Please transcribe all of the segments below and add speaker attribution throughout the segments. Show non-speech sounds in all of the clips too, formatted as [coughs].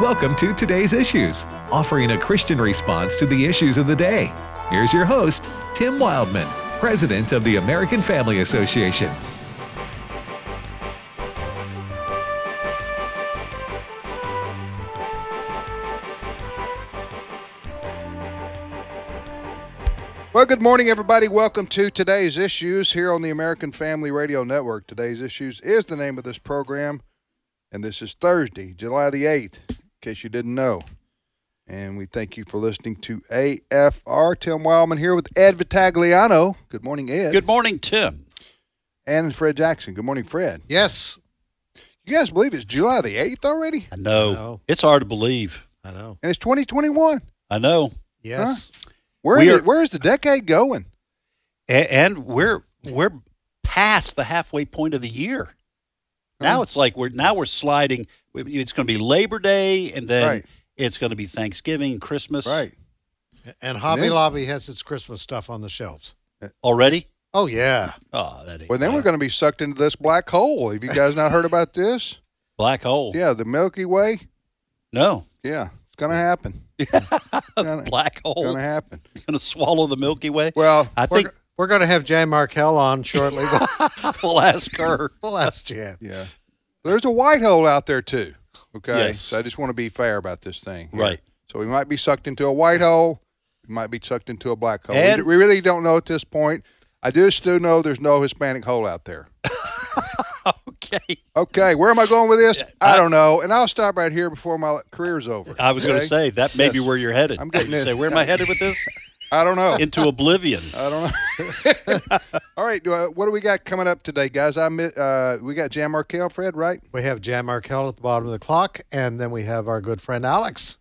Speaker 1: Welcome to Today's Issues, offering a Christian response to the issues of the day. Here's your host, Tim Wildmon, President of the American Family Association.
Speaker 2: Well, good morning, everybody. Welcome to today's issues here on the American Family Radio Network. Today's issues is the name of this program, and this is Thursday, July the 8th, in case you didn't know. And we thank you for listening to AFR. Tim Wildmon here with Ed Vitagliano. Good morning, Ed.
Speaker 3: Good morning, Tim.
Speaker 2: And Fred Jackson. Good morning, Fred.
Speaker 4: Yes,
Speaker 2: You guys believe it's July the 8th already?
Speaker 3: I know.
Speaker 4: I know.
Speaker 3: It's hard to believe.
Speaker 4: I know.
Speaker 2: And it's 2021.
Speaker 3: I know.
Speaker 4: Yes.
Speaker 2: Where
Speaker 3: We are-
Speaker 2: where is the decade going?
Speaker 3: A- and we're we're past the halfway point of the year. Now it's like we're now we're sliding. It's going to be Labor Day, and then
Speaker 2: Right.
Speaker 3: it's going to be Thanksgiving, Christmas.
Speaker 2: Right.
Speaker 4: And Hobby
Speaker 2: then-
Speaker 4: Lobby has its Christmas stuff on the shelves.
Speaker 3: Uh, Already?
Speaker 4: Oh yeah.
Speaker 3: Oh, that ain't
Speaker 2: Well, then we're going to be sucked into this black hole. Have you guys not heard about this?
Speaker 3: black hole.
Speaker 2: Yeah, the Milky Way.
Speaker 3: No,
Speaker 2: Yeah, it's going to happen. [laughs] Gonna-
Speaker 3: black hole.
Speaker 2: Going to happen.
Speaker 3: Going to swallow the Milky Way.
Speaker 2: Well,
Speaker 3: I
Speaker 4: We're,
Speaker 3: think
Speaker 4: go- we're going to have Jan Markell on shortly. We'll, [laughs] [laughs]
Speaker 3: we'll ask her.
Speaker 4: we'll ask Jan.
Speaker 2: yeah. There's a white hole out there too. Okay.
Speaker 3: Yes.
Speaker 2: So I just want to be fair about this thing. here.
Speaker 3: Right.
Speaker 2: So we might be sucked into a white hole. We might be sucked into a black hole. We
Speaker 3: And-
Speaker 2: d- we really don't know at this point. I do still know there's no Hispanic hole out there. [laughs]
Speaker 3: Okay.
Speaker 2: Okay, where am I going with this? I don't know. And I'll stop right here before my career's over.
Speaker 3: I was going
Speaker 2: okay?
Speaker 3: to say that may be
Speaker 2: Yes.
Speaker 3: where you're headed.
Speaker 2: I'm getting
Speaker 3: You
Speaker 2: it.
Speaker 3: Say, where am I headed with this?
Speaker 2: I don't know.
Speaker 3: Into oblivion.
Speaker 2: I don't know. [laughs] All right, do I, what do we got coming up today, guys? I uh, we got Jan Markell, Fred, right?
Speaker 4: We have Jan Markell at the bottom of the clock, and then we have our good friend Alex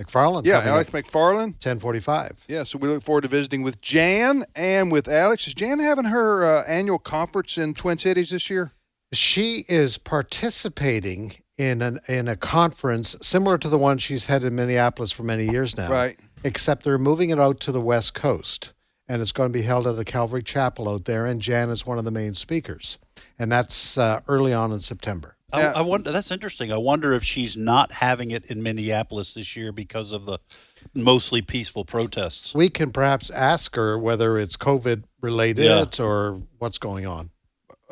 Speaker 4: McFarland.
Speaker 2: Yeah, Alex McFarland.
Speaker 4: 1045.
Speaker 2: Yeah, so we look forward to visiting with Jan and with Alex. Is Jan having her uh, annual conference in Twin Cities this year?
Speaker 4: She is participating in an in a conference similar to the one she's had in Minneapolis for many years now.
Speaker 2: Right.
Speaker 4: Except they're moving it out to the West Coast, and it's going to be held at a Calvary Chapel out there. And Jan is one of the main speakers, and that's uh, early on in September.
Speaker 2: Yeah.
Speaker 3: I, I wonder. That's interesting. I wonder if she's not having it in Minneapolis this year because of the mostly peaceful protests.
Speaker 4: We can perhaps ask her whether it's COVID related or what's going on.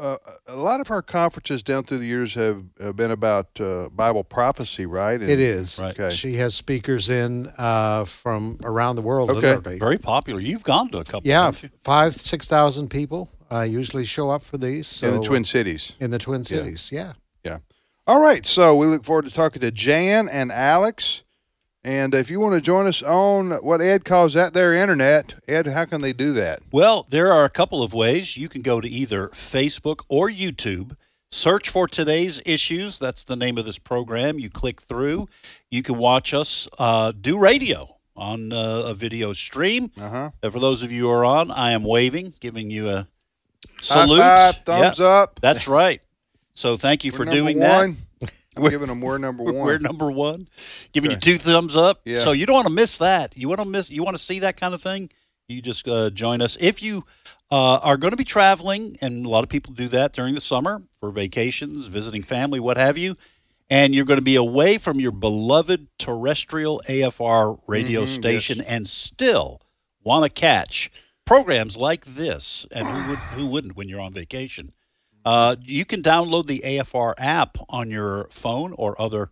Speaker 2: Uh, a lot of our conferences down through the years have, have been about uh, Bible prophecy, right? And-
Speaker 4: It is.
Speaker 3: Right.
Speaker 2: Okay.
Speaker 4: She has speakers in uh, from around the world.
Speaker 2: Okay.
Speaker 4: literally.
Speaker 3: Very popular. You've gone to a couple.
Speaker 4: Yeah,
Speaker 3: haven't
Speaker 4: five six thousand people uh, usually show up for these. So
Speaker 2: in the Twin Cities.
Speaker 4: in the Twin Cities, yeah. yeah.
Speaker 2: All right, so we look forward to talking to Jan and Alex. And if you want to join us on what Ed calls that there internet, Ed, how can they do that?
Speaker 3: Well, there are a couple of ways. You can go to either Facebook or YouTube. Search for today's issues. That's the name of this program. You click through. You can watch us uh, do radio on uh, a video stream.
Speaker 2: Uh huh.
Speaker 3: Uh, for those of you who are on, I am waving, giving you a salute.
Speaker 2: High five, thumbs
Speaker 3: Yeah,
Speaker 2: up.
Speaker 3: That's right. So thank you
Speaker 2: We're
Speaker 3: for doing
Speaker 2: one.
Speaker 3: that.
Speaker 2: I'm
Speaker 3: We're-
Speaker 2: giving them we're number [laughs] one.
Speaker 3: We're number one, giving
Speaker 2: Okay.
Speaker 3: you two thumbs up.
Speaker 2: Yeah.
Speaker 3: So you don't want to miss that. You want to miss. You want to see that kind of thing. You just uh, join us if you uh, are going to be traveling, and a lot of people do that during the summer for vacations, visiting family, what have you. And you're going to be away from your beloved terrestrial AFR radio
Speaker 2: Mhm,
Speaker 3: station, and still want to catch programs like this. And who would who wouldn't when you're on vacation? Uh, you can download the AFR app on your phone or other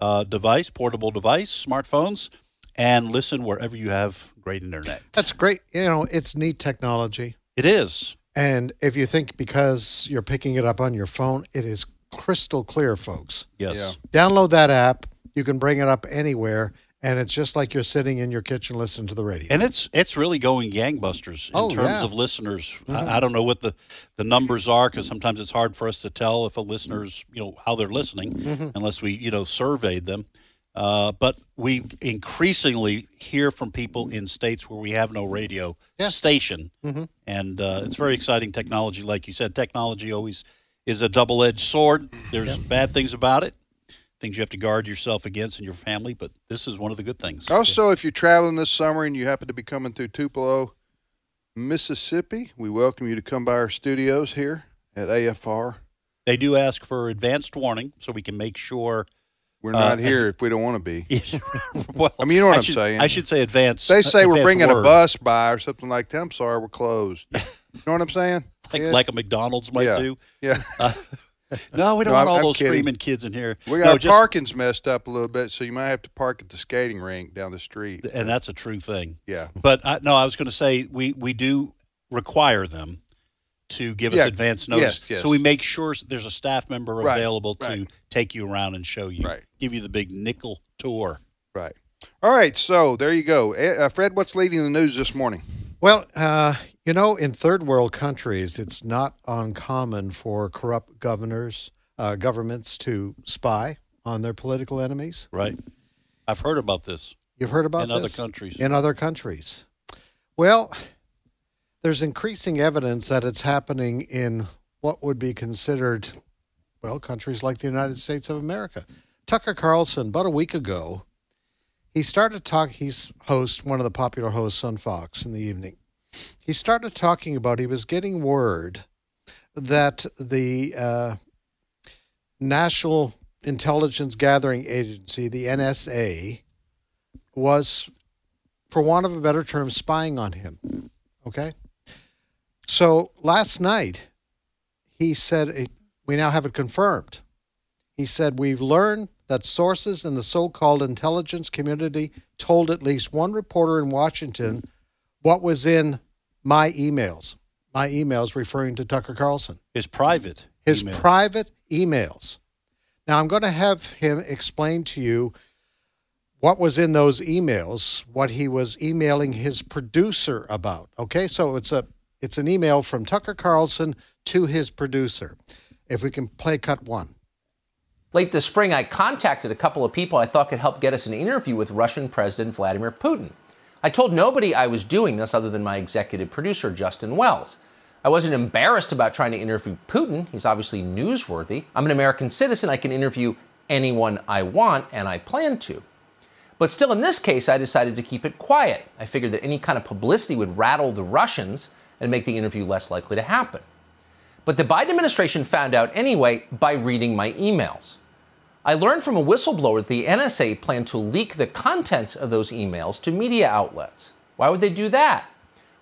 Speaker 3: uh, device, portable device, smartphones, and listen wherever you have great internet.
Speaker 4: That's great. You know, it's neat technology.
Speaker 3: it is.
Speaker 4: And if you think because you're picking it up on your phone, it is crystal clear, folks.
Speaker 3: Yes.
Speaker 4: Download that app. You can bring it up anywhere, and it's just like you're sitting in your kitchen listening to the radio.
Speaker 3: And it's it's really going gangbusters in
Speaker 4: Oh,
Speaker 3: terms
Speaker 4: yeah.
Speaker 3: of listeners. I, I don't know what the, the numbers are because sometimes it's hard for us to tell if a listener's you know how they're listening
Speaker 4: Mhm.
Speaker 3: unless we you know surveyed them. Uh, but we increasingly hear from people in states where we have no radio
Speaker 4: Yeah.
Speaker 3: station,
Speaker 4: Mhm.
Speaker 3: and uh, it's very exciting technology. Like you said, technology always is a double-edged sword. There's bad things about it, things you have to guard yourself against and your family. But this is one of the good things.
Speaker 2: Also, if you're traveling this summer and you happen to be coming through Tupelo, Mississippi, we welcome you to come by our studios here at AFR.
Speaker 3: They do ask for advanced warning so we can make sure
Speaker 2: We're
Speaker 3: Uh,
Speaker 2: not
Speaker 3: and-
Speaker 2: here if we don't want to be. [laughs]
Speaker 3: well,
Speaker 2: I mean, you know what
Speaker 3: I
Speaker 2: I'm
Speaker 3: should-
Speaker 2: saying.
Speaker 3: I should say advance.
Speaker 2: They say we're bringing a bus by or something like that. I'm sorry, we're closed. [laughs] You know what I'm saying?
Speaker 3: like, like a McDonald's might
Speaker 2: Yeah.
Speaker 3: do.
Speaker 2: yeah. [laughs] [laughs]
Speaker 3: No, we don't
Speaker 2: No,
Speaker 3: want
Speaker 2: I'm-
Speaker 3: all
Speaker 2: I'm
Speaker 3: those
Speaker 2: kidding.
Speaker 3: screaming kids in here.
Speaker 2: We
Speaker 3: no,
Speaker 2: got
Speaker 3: just,
Speaker 2: parking's messed up a little bit, so you might have to park at the skating rink down the street.
Speaker 3: and that's a true thing.
Speaker 2: Yeah.
Speaker 3: But I, no, I was going to say we we do require them to give us advance notice,
Speaker 2: Yes, yes.
Speaker 3: so we make sure there's a staff member
Speaker 2: Right,
Speaker 3: available to
Speaker 2: right.
Speaker 3: take you around and show you,
Speaker 2: Right.
Speaker 3: give you the big nickel tour.
Speaker 2: Right. All right. So there you go. Eh, Uh, Fred, what's leading the news this morning?
Speaker 4: Well, uh, you know, in third world countries, it's not uncommon for corrupt governors, uh, governments to spy on their political enemies.
Speaker 3: Right. I've heard about this
Speaker 4: You've heard about this
Speaker 3: in other countries.
Speaker 4: In other countries. Well, there's increasing evidence that it's happening in what would be considered, well, countries like the United States of America. Tucker Carlson, about a week ago, he started talking. He's host, one of the popular hosts on Fox in the evening. He started talking about he was getting word that the uh, National Intelligence Gathering Agency, the NSA, was, for want of a better term, spying on him. Okay? So last night, he said, we now have it confirmed. He said, We've learned that sources in the so called intelligence community told at least one reporter in Washington what was in my emails. My emails referring to Tucker Carlson
Speaker 3: His private.
Speaker 4: his
Speaker 3: email.
Speaker 4: private emails. Now I'm going to have him explain to you what was in those emails, what he was emailing his producer about. Okay, so it's a it's an email from Tucker Carlson to his producer. If we can play cut one.
Speaker 5: Late this spring, I contacted a couple of people I thought could help get us an interview with Russian President Vladimir Putin. I told nobody I was doing this other than my executive producer, Justin Wells. I wasn't embarrassed about trying to interview Putin. He's obviously newsworthy. I'm an American citizen. I can interview anyone I want, and I plan to. But still, in this case, I decided to keep it quiet. I figured that any kind of publicity would rattle the Russians and make the interview less likely to happen. But the Biden administration found out anyway by reading my emails. I learned from a whistleblower that the NSA planned to leak the contents of those emails to media outlets. Why would they do that?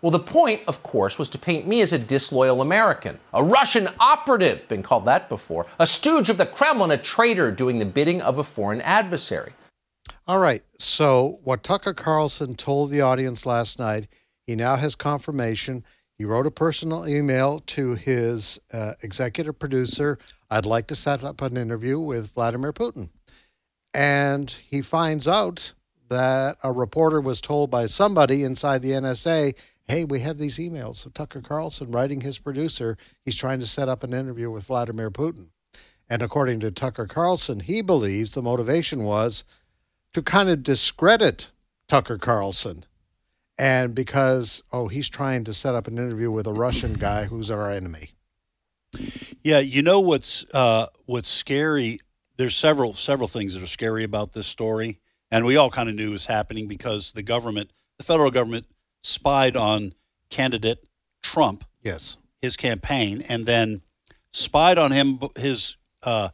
Speaker 5: Well, the point, of course, was to paint me as a disloyal American, a Russian operative, been called that before, a stooge of the Kremlin, a traitor doing the bidding of a foreign adversary.
Speaker 4: All right. So, what Tucker Carlson told the audience last night, he now has confirmation. He wrote a personal email to his uh, executive producer. I'd like to set up an interview with Vladimir Putin. And he finds out that a reporter was told by somebody inside the NSA, hey, we have these emails of Tucker Carlson writing his producer. He's trying to set up an interview with Vladimir Putin. And according to Tucker Carlson, he believes the motivation was to kind of discredit Tucker Carlson. And because, oh, he's trying to set up an interview with a Russian guy who's our enemy.
Speaker 3: Yeah, you know what's uh, what's scary. There's several several things that are scary about this story, and we all kind of knew it was happening because the government, the federal government, spied on candidate Trump,
Speaker 4: Yes.
Speaker 3: his campaign, and then spied on him his uh,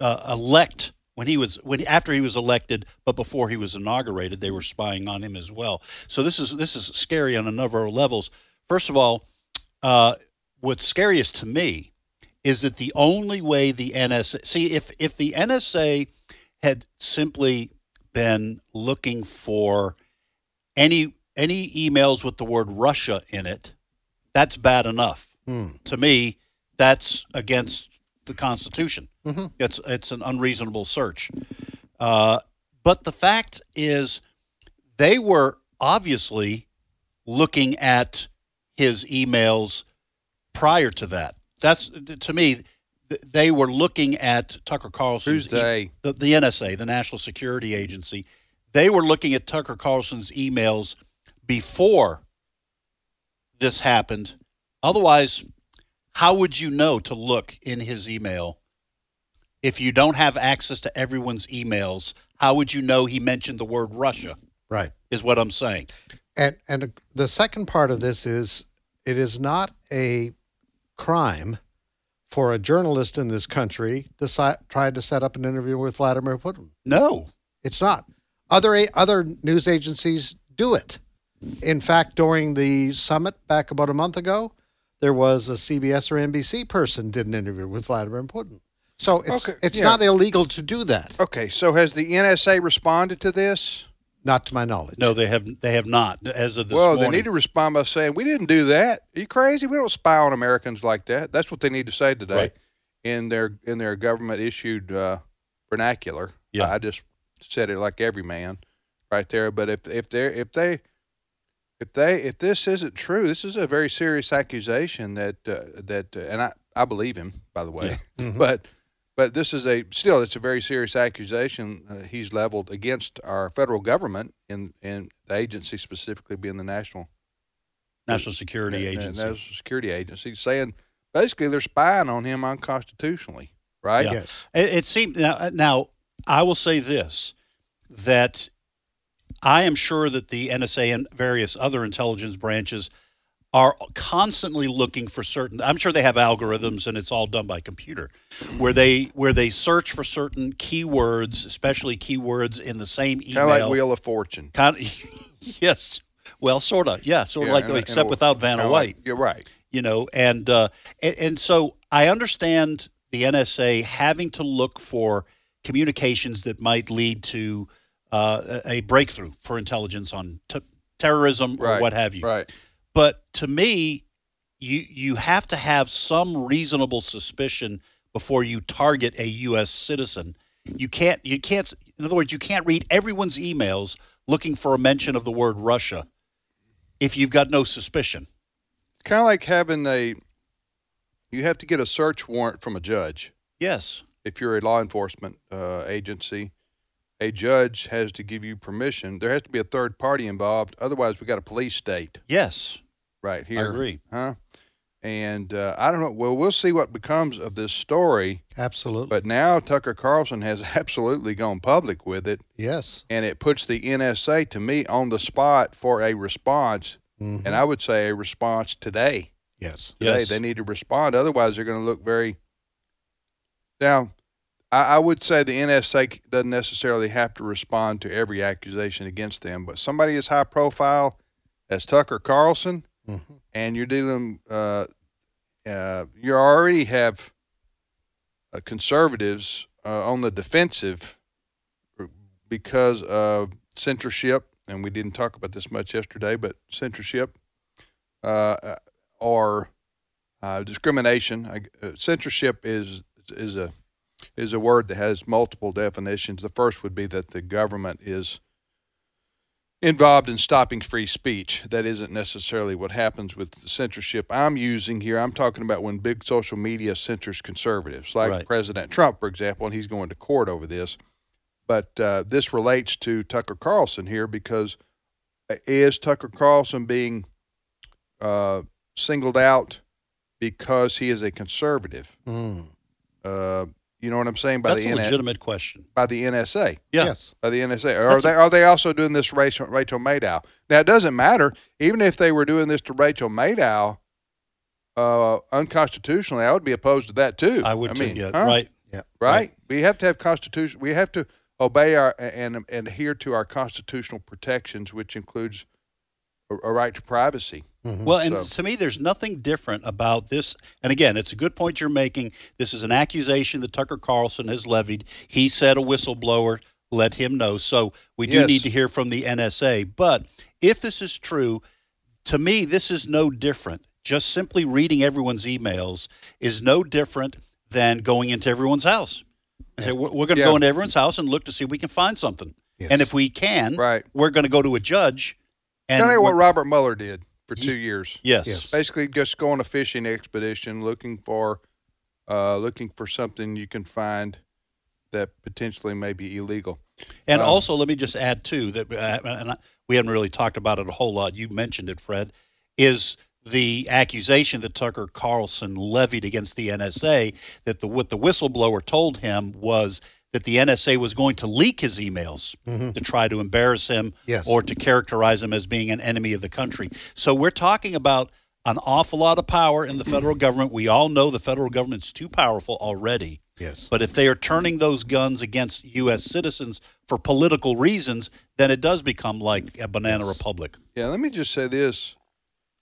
Speaker 3: uh, elect when he was when after he was elected, but before he was inaugurated, they were spying on him as well. So this is this is scary on a number of levels. First of all, uh, what's scariest to me is that the only way the NSA see if if the NSA had simply been looking for any any emails with the word Russia in it, that's bad enough. To me, that's against the Constitution. It's it's an unreasonable search. Uh, but the fact is, they were obviously looking at his emails prior to that. That's to me, they were looking at Tucker Carlson's
Speaker 2: Who's they?
Speaker 3: the, the NSA, the National Security Agency. They were looking at Tucker Carlson's emails before this happened. Otherwise, how would you know to look in his email if you don't have access to everyone's emails? How would you know he mentioned the word Russia?
Speaker 4: Right.
Speaker 3: Is what I'm saying.
Speaker 4: And and the second part of this is it is not a crime for a journalist in this country to si- try to set up an interview with Vladimir Putin.
Speaker 3: No.
Speaker 4: It's not. Other other news agencies do it. In fact, during the summit back about a month ago, there was a CBS or NBC person did an interview with Vladimir Putin. So it's
Speaker 2: Okay,
Speaker 4: it's
Speaker 2: yeah.
Speaker 4: not illegal to do that,
Speaker 2: Okay, so has the NSA responded to this?
Speaker 4: Not to my knowledge.
Speaker 3: No, they have they have not as of this
Speaker 2: well,
Speaker 3: morning.
Speaker 2: they need to respond by saying, "We didn't do that. Are you crazy? We don't spy on Americans like that." That's what they need to say today
Speaker 3: Right.
Speaker 2: in their in their government issued uh, vernacular.
Speaker 3: Yeah.
Speaker 2: I just said it like every man, right there. But if if they if they if they if this isn't true, this is a very serious accusation that uh, that uh, and I I believe him by the way, [laughs] but. But this is a still it's a very serious accusation uh, he's leveled against our federal government and and the agency specifically being the national
Speaker 3: National Security
Speaker 2: Na-
Speaker 3: Agency.
Speaker 2: National Security Agency, saying basically they're spying on him unconstitutionally, right?
Speaker 3: Yeah.
Speaker 4: Yes.
Speaker 3: It, it seems now, now. I will say this: that I am sure that the NSA and various other intelligence branches are constantly looking for certain. I'm sure they have algorithms, and it's all done by computer, where they where they search for certain keywords, especially keywords in the same email.
Speaker 2: Kind of like Wheel of Fortune.
Speaker 3: Kind of, [laughs] yes. Well, sort of. Yeah, sort of
Speaker 2: Yeah,
Speaker 3: like
Speaker 2: and-
Speaker 3: the,
Speaker 2: and
Speaker 3: except without Vanna White
Speaker 2: like- you're right.
Speaker 3: you know and uh and, and so i understand the nsa having to look for communications that might lead to uh, a a breakthrough for intelligence on t- terrorism or
Speaker 2: Right.
Speaker 3: what have you
Speaker 2: Right.
Speaker 3: But to me you you have to have some reasonable suspicion before you target a us citizen you can't you can't in other words you can't read everyone's emails looking for a mention of the word russia if you've got no suspicion
Speaker 2: Kind of like having a. You have to get a search warrant from a judge.
Speaker 3: yes
Speaker 2: If you're a law enforcement uh, agency, a judge has to give you permission. There has to be a third party involved. Otherwise, we've got a police state
Speaker 3: yes
Speaker 2: right here.
Speaker 3: agree.
Speaker 2: Huh? And uh, I don't know. Well, we'll see what becomes of this story.
Speaker 4: Absolutely.
Speaker 2: But now Tucker Carlson has [laughs] absolutely gone public with it.
Speaker 4: yes.
Speaker 2: and it puts the NSA to me on the spot for a response,
Speaker 4: Mhm.
Speaker 2: and I would say a response today.
Speaker 4: yes.
Speaker 2: Today
Speaker 3: Yes.
Speaker 2: they need to respond, otherwise they're going to look very. Now, I, I would say the NSA doesn't necessarily have to respond to every accusation against them, but somebody as high profile as Tucker Carlson,
Speaker 4: Mhm.
Speaker 2: and you're dealing, uh, uh, you already have uh, conservatives uh, on the defensive because of censorship, and we didn't talk about this much yesterday, but censorship uh, or uh, discrimination. I- uh, censorship is is a is a word that has multiple definitions. The first would be that the government is involved in stopping free speech. That isn't necessarily what happens with the censorship I'm using here. I'm talking about when big social media censors conservatives, like
Speaker 3: Right.
Speaker 2: President Trump, for example, and he's going to court over this. But uh, this relates to Tucker Carlson here because uh, is Tucker Carlson being uh, singled out because he is a conservative?
Speaker 4: Mm.
Speaker 2: Uh, you know what I'm saying by
Speaker 3: That's
Speaker 2: the
Speaker 3: a
Speaker 2: N-
Speaker 3: legitimate question.
Speaker 2: by the NSA
Speaker 3: Yeah.
Speaker 4: Yes.
Speaker 2: by the NSA. Or are
Speaker 3: That's
Speaker 2: they are they also doing this to Rachel, Rachel Maddow? Now it doesn't matter. Even if they were doing this to Rachel Maddow, uh, unconstitutionally, I would be opposed to that too.
Speaker 3: I would too.
Speaker 2: mean,
Speaker 3: Yeah,
Speaker 2: huh?
Speaker 3: right.
Speaker 2: right. We have to have constitution. We have to obey our and, and adhere to our constitutional protections, which includes a, a right to privacy.
Speaker 4: Mhm.
Speaker 3: Well, and
Speaker 2: So-
Speaker 3: to me, there's nothing different about this. And again, it's a good point you're making. This is an accusation that Tucker Carlson has levied. He said a whistleblower let him know. So we do
Speaker 2: Yes.
Speaker 3: need to hear from the NSA. But if this is true, to me, this is no different. Just simply reading everyone's emails is no different than going into everyone's house. And say, we're, we're going to
Speaker 2: Yeah.
Speaker 3: go into everyone's house and look to see if we can find something.
Speaker 4: Yes.
Speaker 3: And if we can,
Speaker 2: Right.
Speaker 3: we're going to go to a judge. And
Speaker 2: Kind of what
Speaker 3: we're-
Speaker 2: Robert Mueller did for two years.
Speaker 3: yes.
Speaker 4: Yes.
Speaker 2: Basically, just go on a fishing expedition looking for uh, looking for something you can find that potentially may be illegal.
Speaker 3: And
Speaker 2: Um,
Speaker 3: also, let me just add too that, uh, and I- we haven't really talked about it a whole lot. You mentioned it, Fred. Is the accusation that Tucker Carlson levied against the NSA that the what the whistleblower told him was that the NSA was going to leak his emails mm-hmm. to try to embarrass him
Speaker 4: Yes.
Speaker 3: or to characterize him as being an enemy of the country. So we're talking about an awful lot of power in the [clears throat] federal government. We all know the federal government's too powerful already.
Speaker 4: Yes.
Speaker 3: But if they are turning those guns against U.S. citizens for political reasons, then it does become like a banana republic.
Speaker 2: Yeah, let me just say this.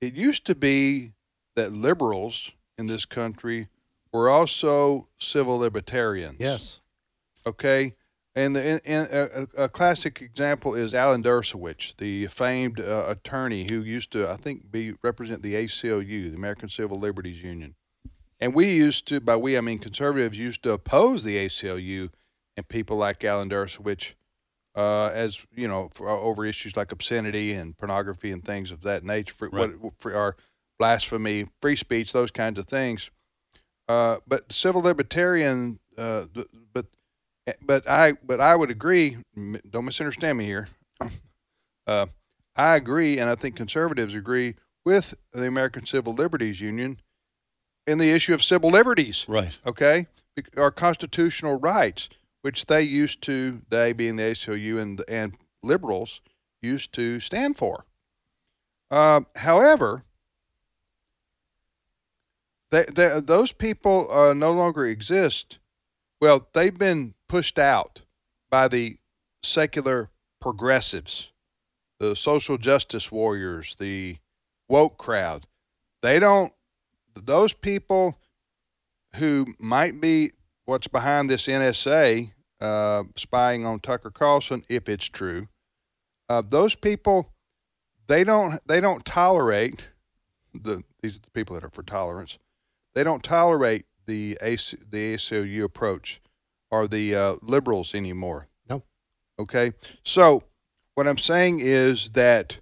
Speaker 2: It used to be that liberals in this country were also civil libertarians.
Speaker 4: Yes.
Speaker 2: Okay. And, the, and a, a classic example is Alan Dershowitz, the famed uh, attorney who used to, I think, be represent the ACLU, the American Civil Liberties Union. And we used to, by we I mean conservatives, used to oppose the ACLU and people like Alan Dershowitz, uh, as you know, for, uh, over issues like obscenity and pornography and things of that nature, for
Speaker 3: Right.
Speaker 2: what for our blasphemy, free speech, those kinds of things. Uh, but civil libertarian, uh, th- but but I but I would agree. Don't misunderstand me here. [coughs] Uh, I agree, and I think conservatives agree with the American Civil Liberties Union in the issue of civil liberties
Speaker 3: Right.
Speaker 2: okay, our constitutional rights, which they used to, they being the ACLU and and liberals used to stand for. Um, however, they, they, those people uh, no longer exist. Well, they've been pushed out by the secular progressives, the social justice warriors, the woke crowd. They don't. Those people who might be what's behind this NSA uh, spying on Tucker Carlson, if it's true. Uh, those people, they don't they don't tolerate the these are the people that are for tolerance. They don't tolerate the AC, the ACLU approach or the uh, liberals anymore.
Speaker 4: No.
Speaker 2: Okay, so what I'm saying is that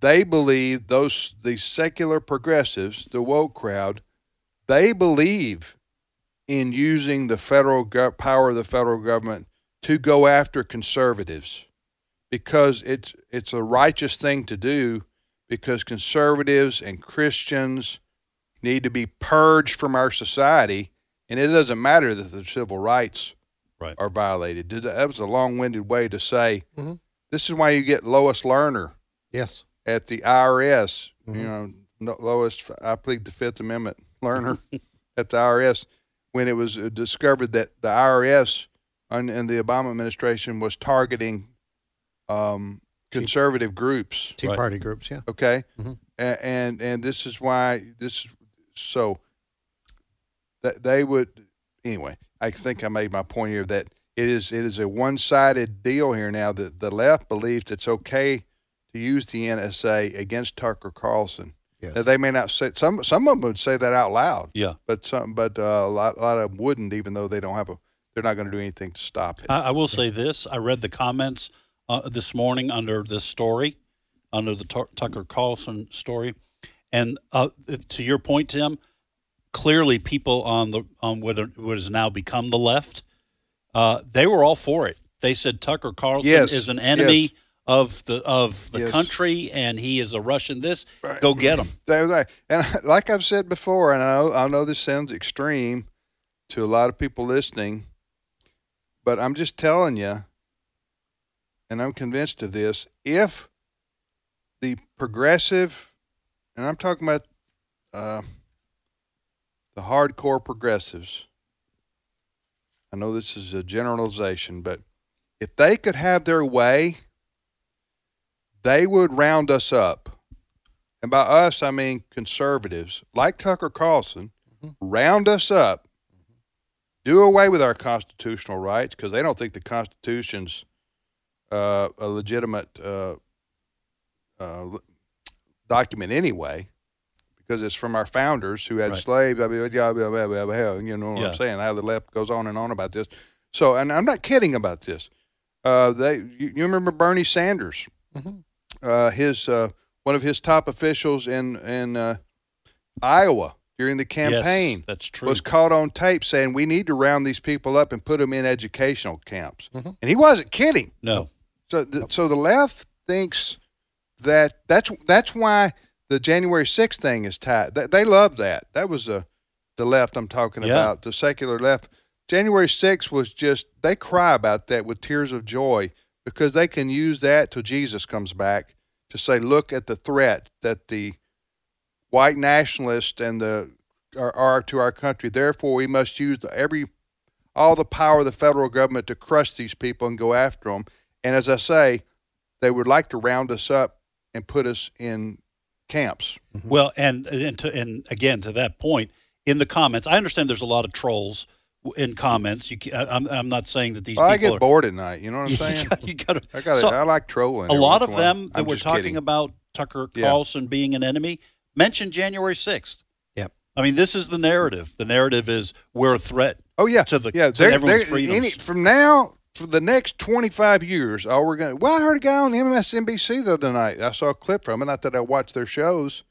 Speaker 2: they believe those the secular progressives, the woke crowd, they believe in using the federal gov- power of the federal government to go after conservatives because it's it's a righteous thing to do because conservatives and Christians need to be purged from our society and it doesn't matter that the civil rights
Speaker 3: Right.
Speaker 2: are violated. That was a long-winded way to say
Speaker 4: Mhm.
Speaker 2: this is why you get Lois Lerner
Speaker 4: Yes.
Speaker 2: at the IRS.
Speaker 4: Mhm.
Speaker 2: You know, no- lowest. I plead the Fifth Amendment. Lerner [laughs] at the IRS when it was uh, discovered that the IRS and, and the Obama administration was targeting um, conservative groups.
Speaker 4: Tea
Speaker 3: Right.
Speaker 4: Party groups. Yeah.
Speaker 2: Okay,
Speaker 4: Mhm.
Speaker 2: A- and and this is why this so that they would anyway. I think I made my point here that it is it is a one sided deal here now that the left believes it's okay to use the NSA against Tucker Carlson.
Speaker 4: Yes.
Speaker 2: Now, they may not say some some of them would say that out loud,
Speaker 3: Yeah.
Speaker 2: but some but uh, a lot a lot of them wouldn't, even though they don't have a they're not going to do anything to stop it.
Speaker 3: I, I will say this: I read the comments uh, this morning under this story, under the Tuck- Tucker Carlson story, and uh, to your point, Tim, clearly people on the on what what has now become the left, uh, they were all for it. They said Tucker Carlson
Speaker 2: Yes,
Speaker 3: is an enemy
Speaker 2: yes.
Speaker 3: of the of the
Speaker 2: Yes.
Speaker 3: country, and he is a Russian. This go get him.
Speaker 2: They like, and [laughs] like I've said before, and I know, I know this sounds extreme to a lot of people listening, but I'm just telling you, and I'm convinced of this. If the progressive, and I'm talking about uh, the hardcore progressives, I know this is a generalization, but if they could have their way, they would round us up. And by us I mean conservatives like Tucker Carlson, round us up, do away with our constitutional rights because they don't think the Constitution's uh, a legitimate uh, uh, document anyway, because it's from our founders who had
Speaker 3: Right.
Speaker 2: slaves. I mean, you know what
Speaker 3: Yeah.
Speaker 2: I'm saying? How the left goes on and on about this. So, and I'm not kidding about this. Uh, they, you, you remember Bernie Sanders?
Speaker 4: Mhm.
Speaker 2: Uh, his uh, one of his top officials in in uh, Iowa during the campaign
Speaker 3: Yes, that's true.
Speaker 2: was caught on tape saying we need to round these people up and put them in educational camps,
Speaker 4: Mhm.
Speaker 2: and he wasn't kidding.
Speaker 3: no,
Speaker 2: So, the, so the left thinks that that's that's why the January 6th thing is tied. They, they love that. That was the the left I'm talking
Speaker 3: Yeah.
Speaker 2: about, the secular left. January 6th was just they cry about that with tears of joy because they can use that till Jesus comes back to say, look at the threat that the white nationalists and the are, are to our country. Therefore, we must use the, every all the power of the federal government to crush these people and go after them. And as I say, they would like to round us up and put us in camps. Mm-hmm.
Speaker 3: Well, and and to, and again to that point in the comments, I understand there's a lot of trolls in comments. You, ca- I- I'm I'm not saying that these
Speaker 2: Well, I get
Speaker 3: are,
Speaker 2: bored at night. You know what I'm [laughs] saying?
Speaker 3: you got
Speaker 2: I got
Speaker 3: so
Speaker 2: I like trolling.
Speaker 3: a lot of
Speaker 2: in
Speaker 3: them that
Speaker 2: I'm
Speaker 3: were
Speaker 2: just
Speaker 3: talking
Speaker 2: kidding.
Speaker 3: about Tucker
Speaker 2: Yeah.
Speaker 3: Carlson being an enemy mentioned January 6th.
Speaker 4: Yep.
Speaker 3: I mean, this is the narrative. The narrative is we're a threat.
Speaker 2: Oh yeah,
Speaker 3: to the-
Speaker 2: yeah.
Speaker 3: to
Speaker 2: they're-
Speaker 3: everyone's
Speaker 2: they're-
Speaker 3: freedoms.
Speaker 2: any- from now for the next 25 years, all we're going. to Well, I heard a guy on MSNBC the other night. I saw a clip from it. Not that I watch their shows,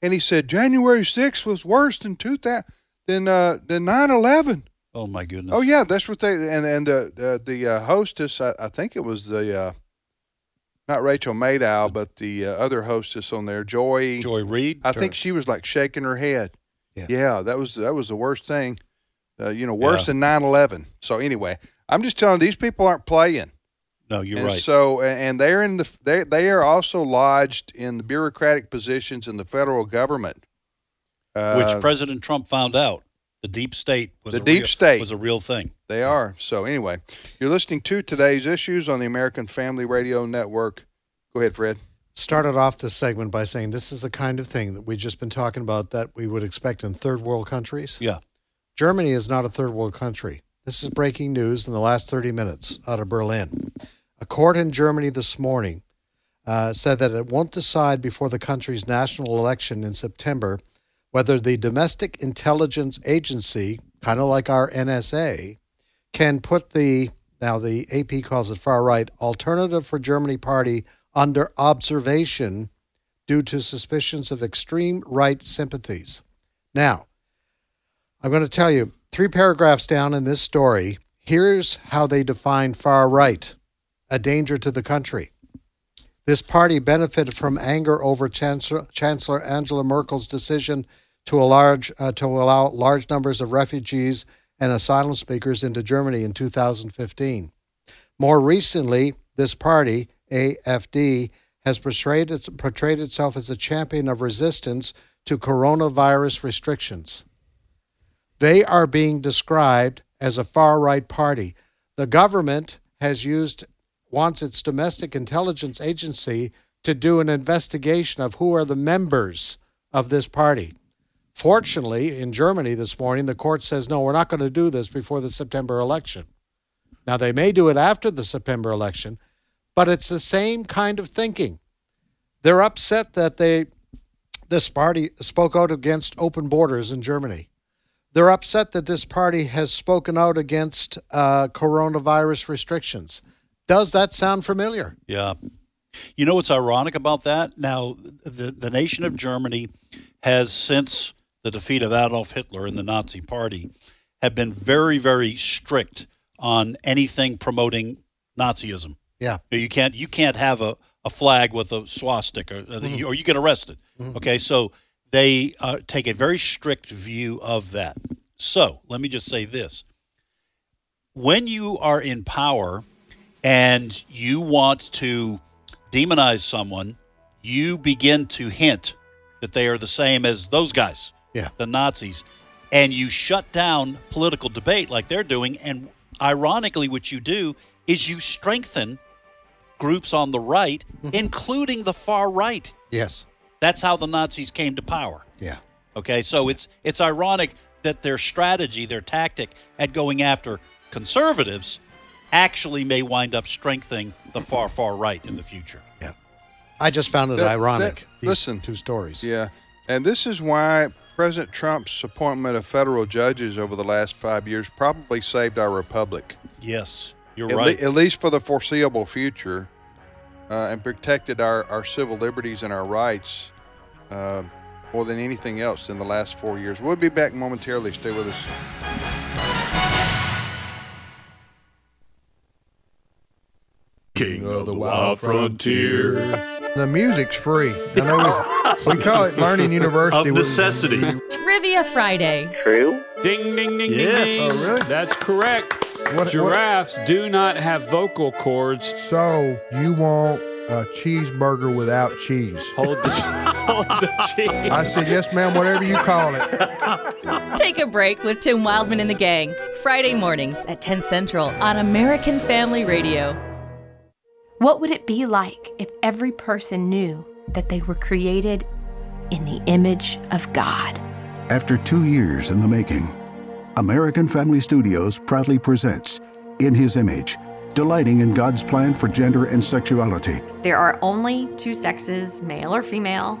Speaker 2: and he said January 6th was worse than 2000 than uh, than 9/11.
Speaker 3: Oh my goodness.
Speaker 2: Oh yeah, that's what they and and uh, uh, the uh, hostess. I, I think it was the uh, not Rachel Maddow, but the uh, other hostess on there, Joy.
Speaker 3: Joy Reid.
Speaker 2: I think she was like shaking her head.
Speaker 4: Yeah.
Speaker 2: that was that was the worst thing. Uh, you know, worse
Speaker 3: Yeah.
Speaker 2: than 9/11. So anyway, I'm just telling you, these people aren't playing.
Speaker 3: No, you're
Speaker 2: and
Speaker 3: right.
Speaker 2: So and they're in the they they are also lodged in the bureaucratic positions in the federal government. Uh,
Speaker 3: Which President Trump found out. The deep state was
Speaker 2: The
Speaker 3: a
Speaker 2: deep
Speaker 3: real,
Speaker 2: state.
Speaker 3: was a real thing.
Speaker 2: They are. So anyway, you're listening to today's issues on the American Family Radio Network. Go ahead, Fred.
Speaker 4: started off this segment by saying this is the kind of thing that we've just been talking about that we would expect in third world countries.
Speaker 3: Yeah.
Speaker 4: Germany is not a third world country. This is breaking news in the last 30 minutes out of Berlin. A court in Germany this morning uh, said that it won't decide before the country's national election in September whether the Domestic Intelligence Agency, kind of like our NSA, can put the, now the AP calls it far right, Alternative for Germany Party under observation due to suspicions of extreme right sympathies. Now, I'm going to tell you three paragraphs down in this story. Here's how they define far right a danger to the country. This party benefited from anger over Chancellor, Angela Merkel's decision to, large, uh, to allow large numbers of refugees and asylum seekers into Germany in 2015. More recently, this party, AFD, has portrayed, portrayed itself as a champion of resistance to coronavirus restrictions. They are being described as a far right party. The government has used, wants its domestic intelligence agency to do an investigation of who are the members of this party. Fortunately, in Germany this morning, the court says, no, we're not going to do this before the September election. Now, they may do it after the September election, but it's the same kind of thinking. They're upset that they, this party spoke out against open borders in Germany. They're upset that this party has spoken out against uh, coronavirus restrictions. Does that sound familiar?
Speaker 3: Yeah. You know what's ironic about that? Now, the, the nation of Germany has, since the defeat of Adolf Hitler and the Nazi Party, have been very, very strict on anything promoting Nazism.
Speaker 4: Yeah.
Speaker 3: You can't you can't have a, a flag with a swastika, uh, or, the- mm-hmm. or you get arrested. Mm-hmm. Okay, so they uh, take a very strict view of that. So let me just say this: when you are in power and you want to demonize someone, you begin to hint that they are the same as those guys,
Speaker 4: Yeah.
Speaker 3: the Nazis, and you shut down political debate like they're doing. And ironically, what you do is you strengthen groups on the right, including the far right.
Speaker 4: Yes.
Speaker 3: That's how the Nazis came to power.
Speaker 4: Yeah.
Speaker 3: Okay, so it's it's ironic that their strategy, their tactic at going after conservatives actually may wind up strengthening the far far right in the future.
Speaker 4: Yeah. I just found it
Speaker 2: That-
Speaker 4: ironic.
Speaker 2: that-
Speaker 4: these
Speaker 2: listen.
Speaker 4: two stories.
Speaker 2: Yeah, and this is why President Trump's appointment of federal judges over the last five years probably saved our republic,
Speaker 3: Yes, you're
Speaker 2: at,
Speaker 3: right.
Speaker 2: le- at least for the foreseeable future, uh, and protected our, our civil liberties and our rights uh, more than anything else in the last four years. We'll be back momentarily. Stay with us.
Speaker 6: King of the Wild Frontier.
Speaker 7: The music's free. I know we, we call it Learning University.
Speaker 6: Of necessity.
Speaker 8: Trivia Friday.
Speaker 9: Ding, ding, ding,
Speaker 6: Yes.
Speaker 9: ding, ding.
Speaker 7: Oh, really?
Speaker 9: That's correct.
Speaker 7: What- what-
Speaker 9: Giraffes do not have vocal cords.
Speaker 7: So you want a cheeseburger without cheese?
Speaker 9: Hold the. [laughs] the cheese.
Speaker 7: I said, yes, ma'am, whatever you call it.
Speaker 8: Take a break with Tim Wildmon and the gang. Friday mornings at 10 Central on American Family Radio.
Speaker 10: What would it be like if every person knew that they were created in the image of God?
Speaker 11: After two years in the making, American Family Studios proudly presents In His Image, delighting in God's plan for gender and sexuality.
Speaker 12: There are only two sexes, male or female.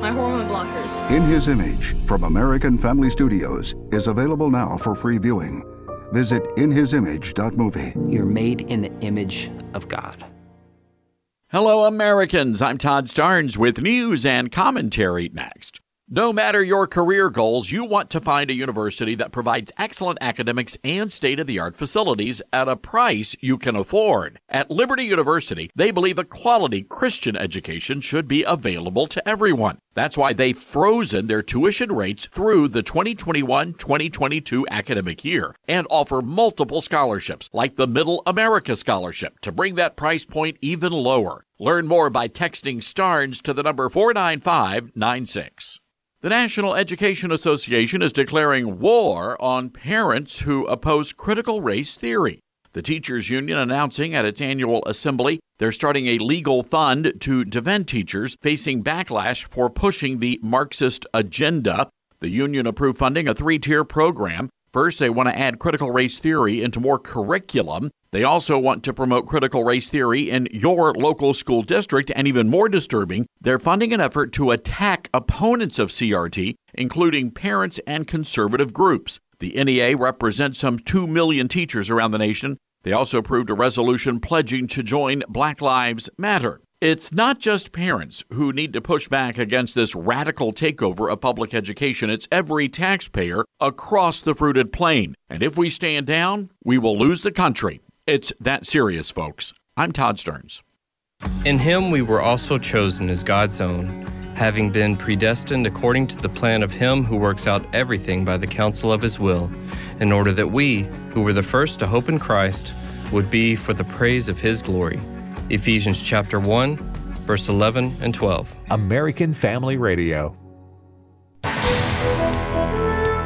Speaker 13: my hormone blockers.
Speaker 11: In His Image from American Family Studios is available now for free viewing. Visit inhisimage.movie.
Speaker 14: You're made in the image of God.
Speaker 15: Hello, Americans. I'm Todd Starnes with news and commentary next. No matter your career goals, you want to find a university that provides excellent academics and state of the art facilities at a price you can afford. At Liberty University, they believe a quality Christian education should be available to everyone. That's why they've frozen their tuition rates through the 2021-2022 academic year and offer multiple scholarships like the Middle America Scholarship to bring that price point even lower. Learn more by texting STARNS to the number 49596. The National Education Association is declaring war on parents who oppose critical race theory. The teachers union announcing at its annual assembly they're starting a legal fund to defend teachers facing backlash for pushing the Marxist agenda. The union approved funding a three tier program. First, they want to add critical race theory into more curriculum. They also want to promote critical race theory in your local school district, and even more disturbing, they're funding an effort to attack opponents of CRT, including parents and conservative groups. The NEA represents some 2 million teachers around the nation. They also approved a resolution pledging to join Black Lives Matter. It's not just parents who need to push back against this radical takeover of public education. It's every taxpayer across the fruited plain. And if we stand down, we will lose the country. It's that serious, folks. I'm Todd Starnes.
Speaker 16: In him we were also chosen as God's own, having been predestined according to the plan of him who works out everything by the counsel of his will, in order that we, who were the first to hope in Christ, would be for the praise of his glory. Ephesians chapter 1, verse 11 and 12.
Speaker 1: American Family Radio.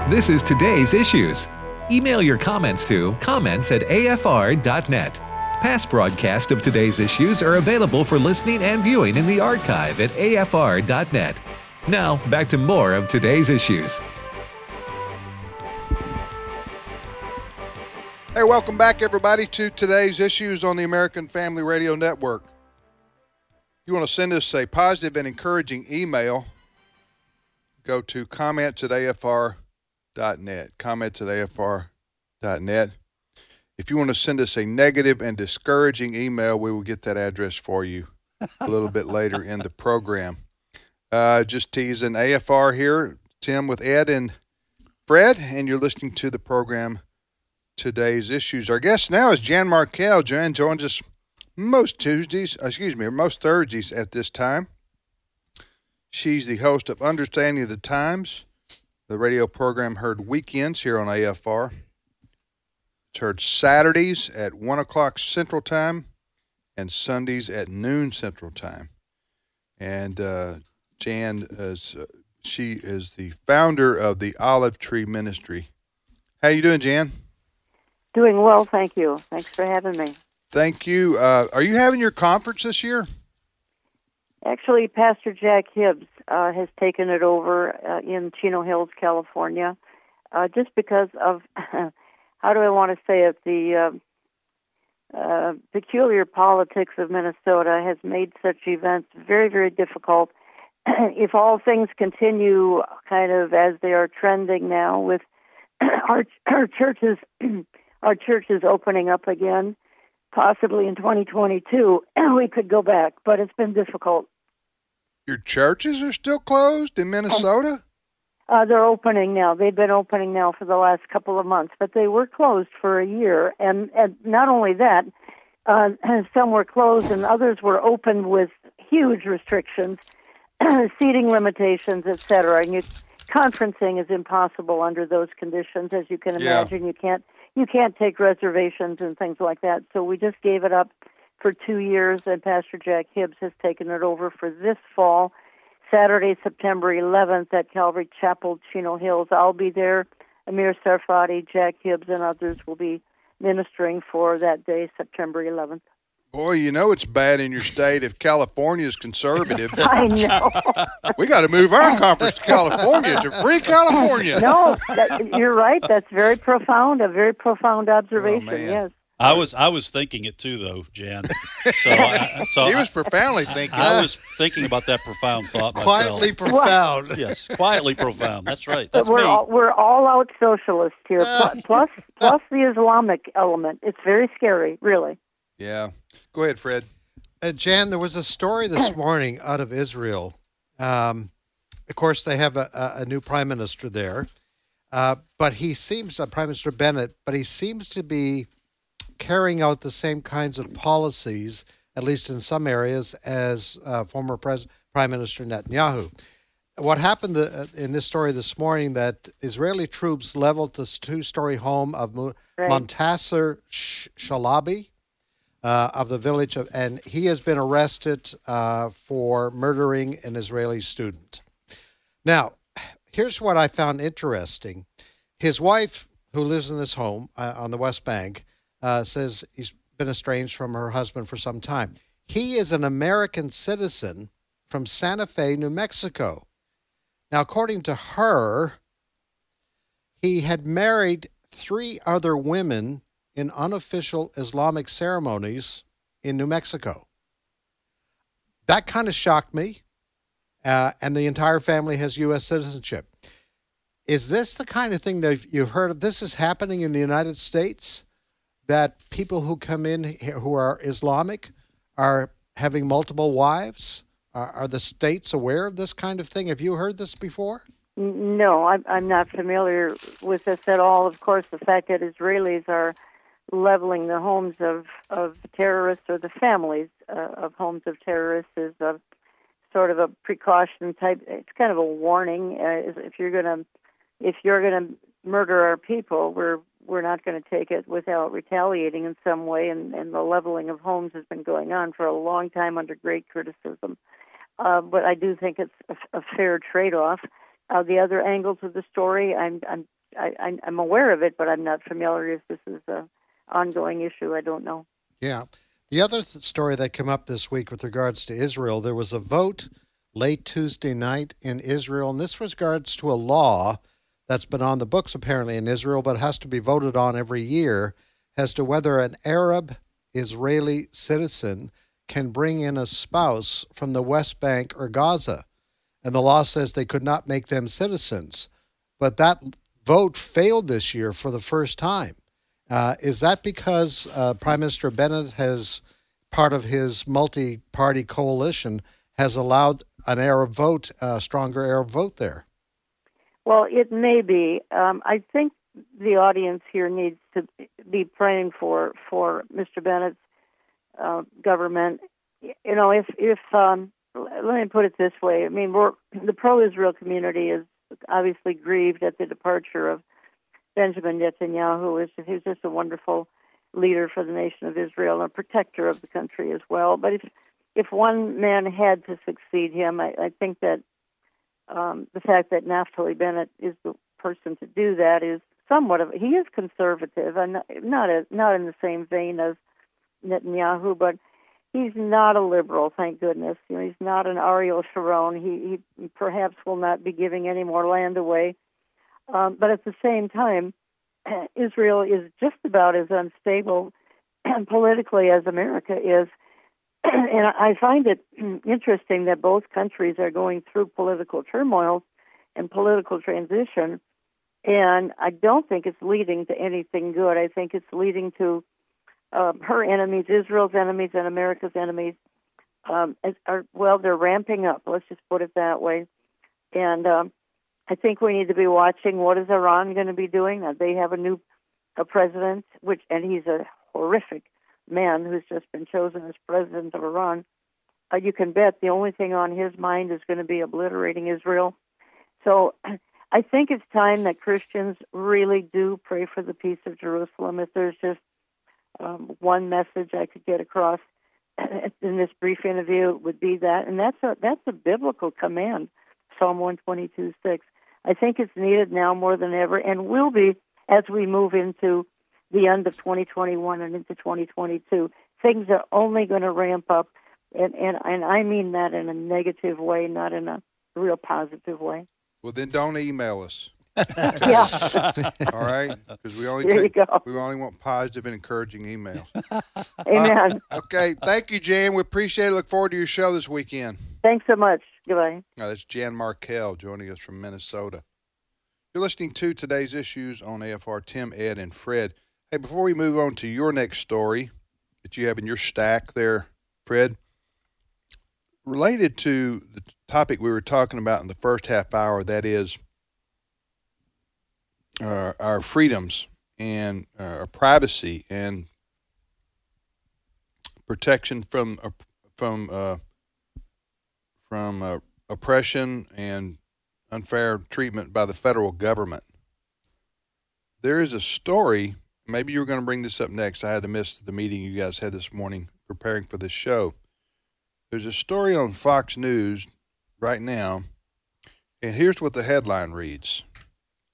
Speaker 1: This is today's issues. Email your comments to comments at afr.net. Past broadcasts of today's issues are available for listening and viewing in the archive at afr.net. Now, back to more of today's issues.
Speaker 2: Hey, welcome back, everybody, to today's issues on the American Family Radio Network. If you want to send us a positive and encouraging email, go to comments at afr.net. Comments at afr.net. If you want to send us a negative and discouraging email, we will get that address for you a little bit later in the program. Uh, just teasing AFR here, Tim with Ed and Fred, and you're listening to the program today's issues. Our guest now is Jan Markell. Jan joins us most Tuesdays, excuse me, or most Thursdays at this time. She's the host of Understanding the Times, the radio program heard weekends here on AFR. It's heard Saturdays at 1 o'clock Central Time and Sundays at noon Central Time. And uh, Jan is uh, she is the founder of the Olive Tree Ministry. How you doing, Jan?
Speaker 17: Doing well, thank you. Thanks for having me.
Speaker 2: Thank you. Uh, are you having your conference this year?
Speaker 17: Actually, Pastor Jack Hibbs uh, has taken it over uh, in Chino Hills, California, uh, just because of [laughs] how do I want to say it? The uh, uh, peculiar politics of Minnesota has made such events very, very difficult. [clears throat] if all things continue kind of as they are trending now, with [clears throat] our our churches [clears throat] our churches is opening up again, possibly in 2022, and we could go back, but it's been difficult.
Speaker 2: Your churches are still closed in Minnesota?
Speaker 17: Uh, they're opening now. They've been opening now for the last couple of months, but they were closed for a year. And, and not only that, uh, [clears throat] some were closed and others were opened with huge restrictions, [clears throat] seating limitations, etc. And you, conferencing is impossible under those conditions, as you can
Speaker 2: Yeah.
Speaker 17: imagine. You can't you can't take reservations and things like that. So we just gave it up for two years, and Pastor Jack Hibbs has taken it over for this fall. Saturday, September 11th at Calvary Chapel, Chino Hills. I'll be there. Amir Tsarfati, Jack Hibbs, and others will be ministering for that day, September 11th.
Speaker 2: Boy, you know it's bad in your state if California is conservative. [laughs]
Speaker 17: I know.
Speaker 2: we got to move our conference to California to free California.
Speaker 17: No, that, you're right. That's very profound. A very profound oh, observation. yes.
Speaker 3: I was I was thinking it too though, Jan. So I, so
Speaker 2: He was
Speaker 3: I-
Speaker 2: profoundly thinking.
Speaker 3: I was thinking about that profound thought. myself.
Speaker 4: Quietly profound.
Speaker 3: yes, quietly profound. That's right. That's
Speaker 17: we're
Speaker 3: me.
Speaker 17: all, we're all out socialists here. Uh. Plus, plus plus the Islamic element. It's very scary, really.
Speaker 2: Yeah. Go ahead, Fred.
Speaker 4: Uh, Jan, there was a story this [clears throat] morning out of Israel. Um, of course, they have a, a, a new prime minister there, uh, but he seems, uh, Prime Minister Bennett, but he seems to be carrying out the same kinds of policies, at least in some areas, as uh, former Pres- Prime Minister Netanyahu. What happened uh, in this story this morning that Israeli troops leveled this two-story home of Mu-
Speaker 17: Right.
Speaker 4: Montasser Sh- Shalabi, uh, of the village of, and he has been arrested uh, for murdering an Israeli student. Now, here's what I found interesting: his wife, who lives in this home uh, on the West Bank, uh, says he's been estranged from her husband for some time. He is an American citizen from Santa Fe, New Mexico. Now, according to her, he had married three other women in unofficial Islamic ceremonies in New Mexico. That kind of shocked me. Uh, and the entire family has U.S. citizenship. Is this the kind of thing that you've heard of? This is happening in the United States that people who come in who are Islamic are having multiple wives? Are, are the states aware of this kind of thing? Have you heard this before?
Speaker 17: No, I'm, I'm not familiar with this at all. Of course, the fact that Israelis are leveling the homes of, of terrorists or the families uh, of homes of terrorists is a sort of a precaution type. It's kind of a warning. Uh, if you're gonna if you're gonna murder our people, we're we're not going to take it without retaliating in some way. And, and the leveling of homes has been going on for a long time under great criticism. Uh, but I do think it's a, a fair trade-off. Uh, the other angles of the story, I'm I'm I, I'm- I'm aware of it, but I'm not familiar if this is a ongoing issue. I don't know.
Speaker 4: Yeah. The other th- story that came up this week with regards to Israel, there was a vote late Tuesday night in Israel, and this was regards to a law that's been on the books apparently in Israel, but has to be voted on every year as to whether an Arab Israeli citizen can bring in a spouse from the West Bank or Gaza. And the law says they could not make them citizens. But that vote failed this year for the first time. Uh, is that because uh, Prime Minister Bennett has, part of his multi party coalition, has allowed an Arab vote, a stronger Arab vote there?
Speaker 17: Well, it may be. Um, I think the audience here needs to be praying for for Mr. Bennett's uh, government. You know, if if um, let me put it this way, I mean, the pro-Israel community is obviously grieved at the departure of Benjamin Netanyahu. Is who's just a wonderful leader for the nation of Israel and a protector of the country as well. But if if one man had to succeed him, I, I think that um, the fact that Naftali Bennett is the person to do that is somewhat of he is conservative and not not, a, not in the same vein as Netanyahu, but he's not a liberal, thank goodness. You know, he's not an Ariel Sharon. He, he perhaps will not be giving any more land away, um, but at the same time, [clears throat] Israel is just about as unstable [clears throat] politically as America is. [clears throat] and I find it interesting that both countries are going through political turmoil and political transition. And I don't think it's leading to anything good. I think it's leading to um, her enemies, Israel's enemies, and America's enemies um, are well, they're ramping up. Let's just put it that way. And um, I think we need to be watching what is Iran going to be doing. Uh, they have a new a president, which and he's a horrific man who's just been chosen as president of Iran. Uh, you can bet the only thing on his mind is going to be obliterating Israel. So [clears throat] I think it's time that Christians really do pray for the peace of Jerusalem. If there's just um, one message I could get across [clears throat] in this brief interview, it would be that, and that's a that's a biblical command, Psalm 122, 6. I think it's needed now more than ever, and will be as we move into the end of 2021 and into 2022. Things are only going to ramp up, and and and I mean that in a negative way, not in a real positive way.
Speaker 2: Well, then don't email us. [laughs]
Speaker 17: Yeah. [laughs]
Speaker 2: All right, because we only
Speaker 17: There you
Speaker 2: take,
Speaker 17: go.
Speaker 2: we only want positive and encouraging emails.
Speaker 17: Amen.
Speaker 2: Uh, [laughs] okay, thank you, Jan. We appreciate it. Look forward to your show this weekend.
Speaker 17: Thanks so much. Goodbye.
Speaker 2: Now, that's Jan Markell joining us from Minnesota. You're listening to today's issues on AFR. Tim, Ed, and Fred. Hey, before we move on to your next story that you have in your stack there, Fred, related to the topic we were talking about in the first half hour, that is uh, our freedoms and uh, our privacy and protection from uh, from uh, from uh, oppression and unfair treatment by the federal government. There is a story. Maybe you were going to bring this up next. I had to miss the meeting you guys had this morning preparing for this show. There's a story on Fox News right now, and here's what the headline reads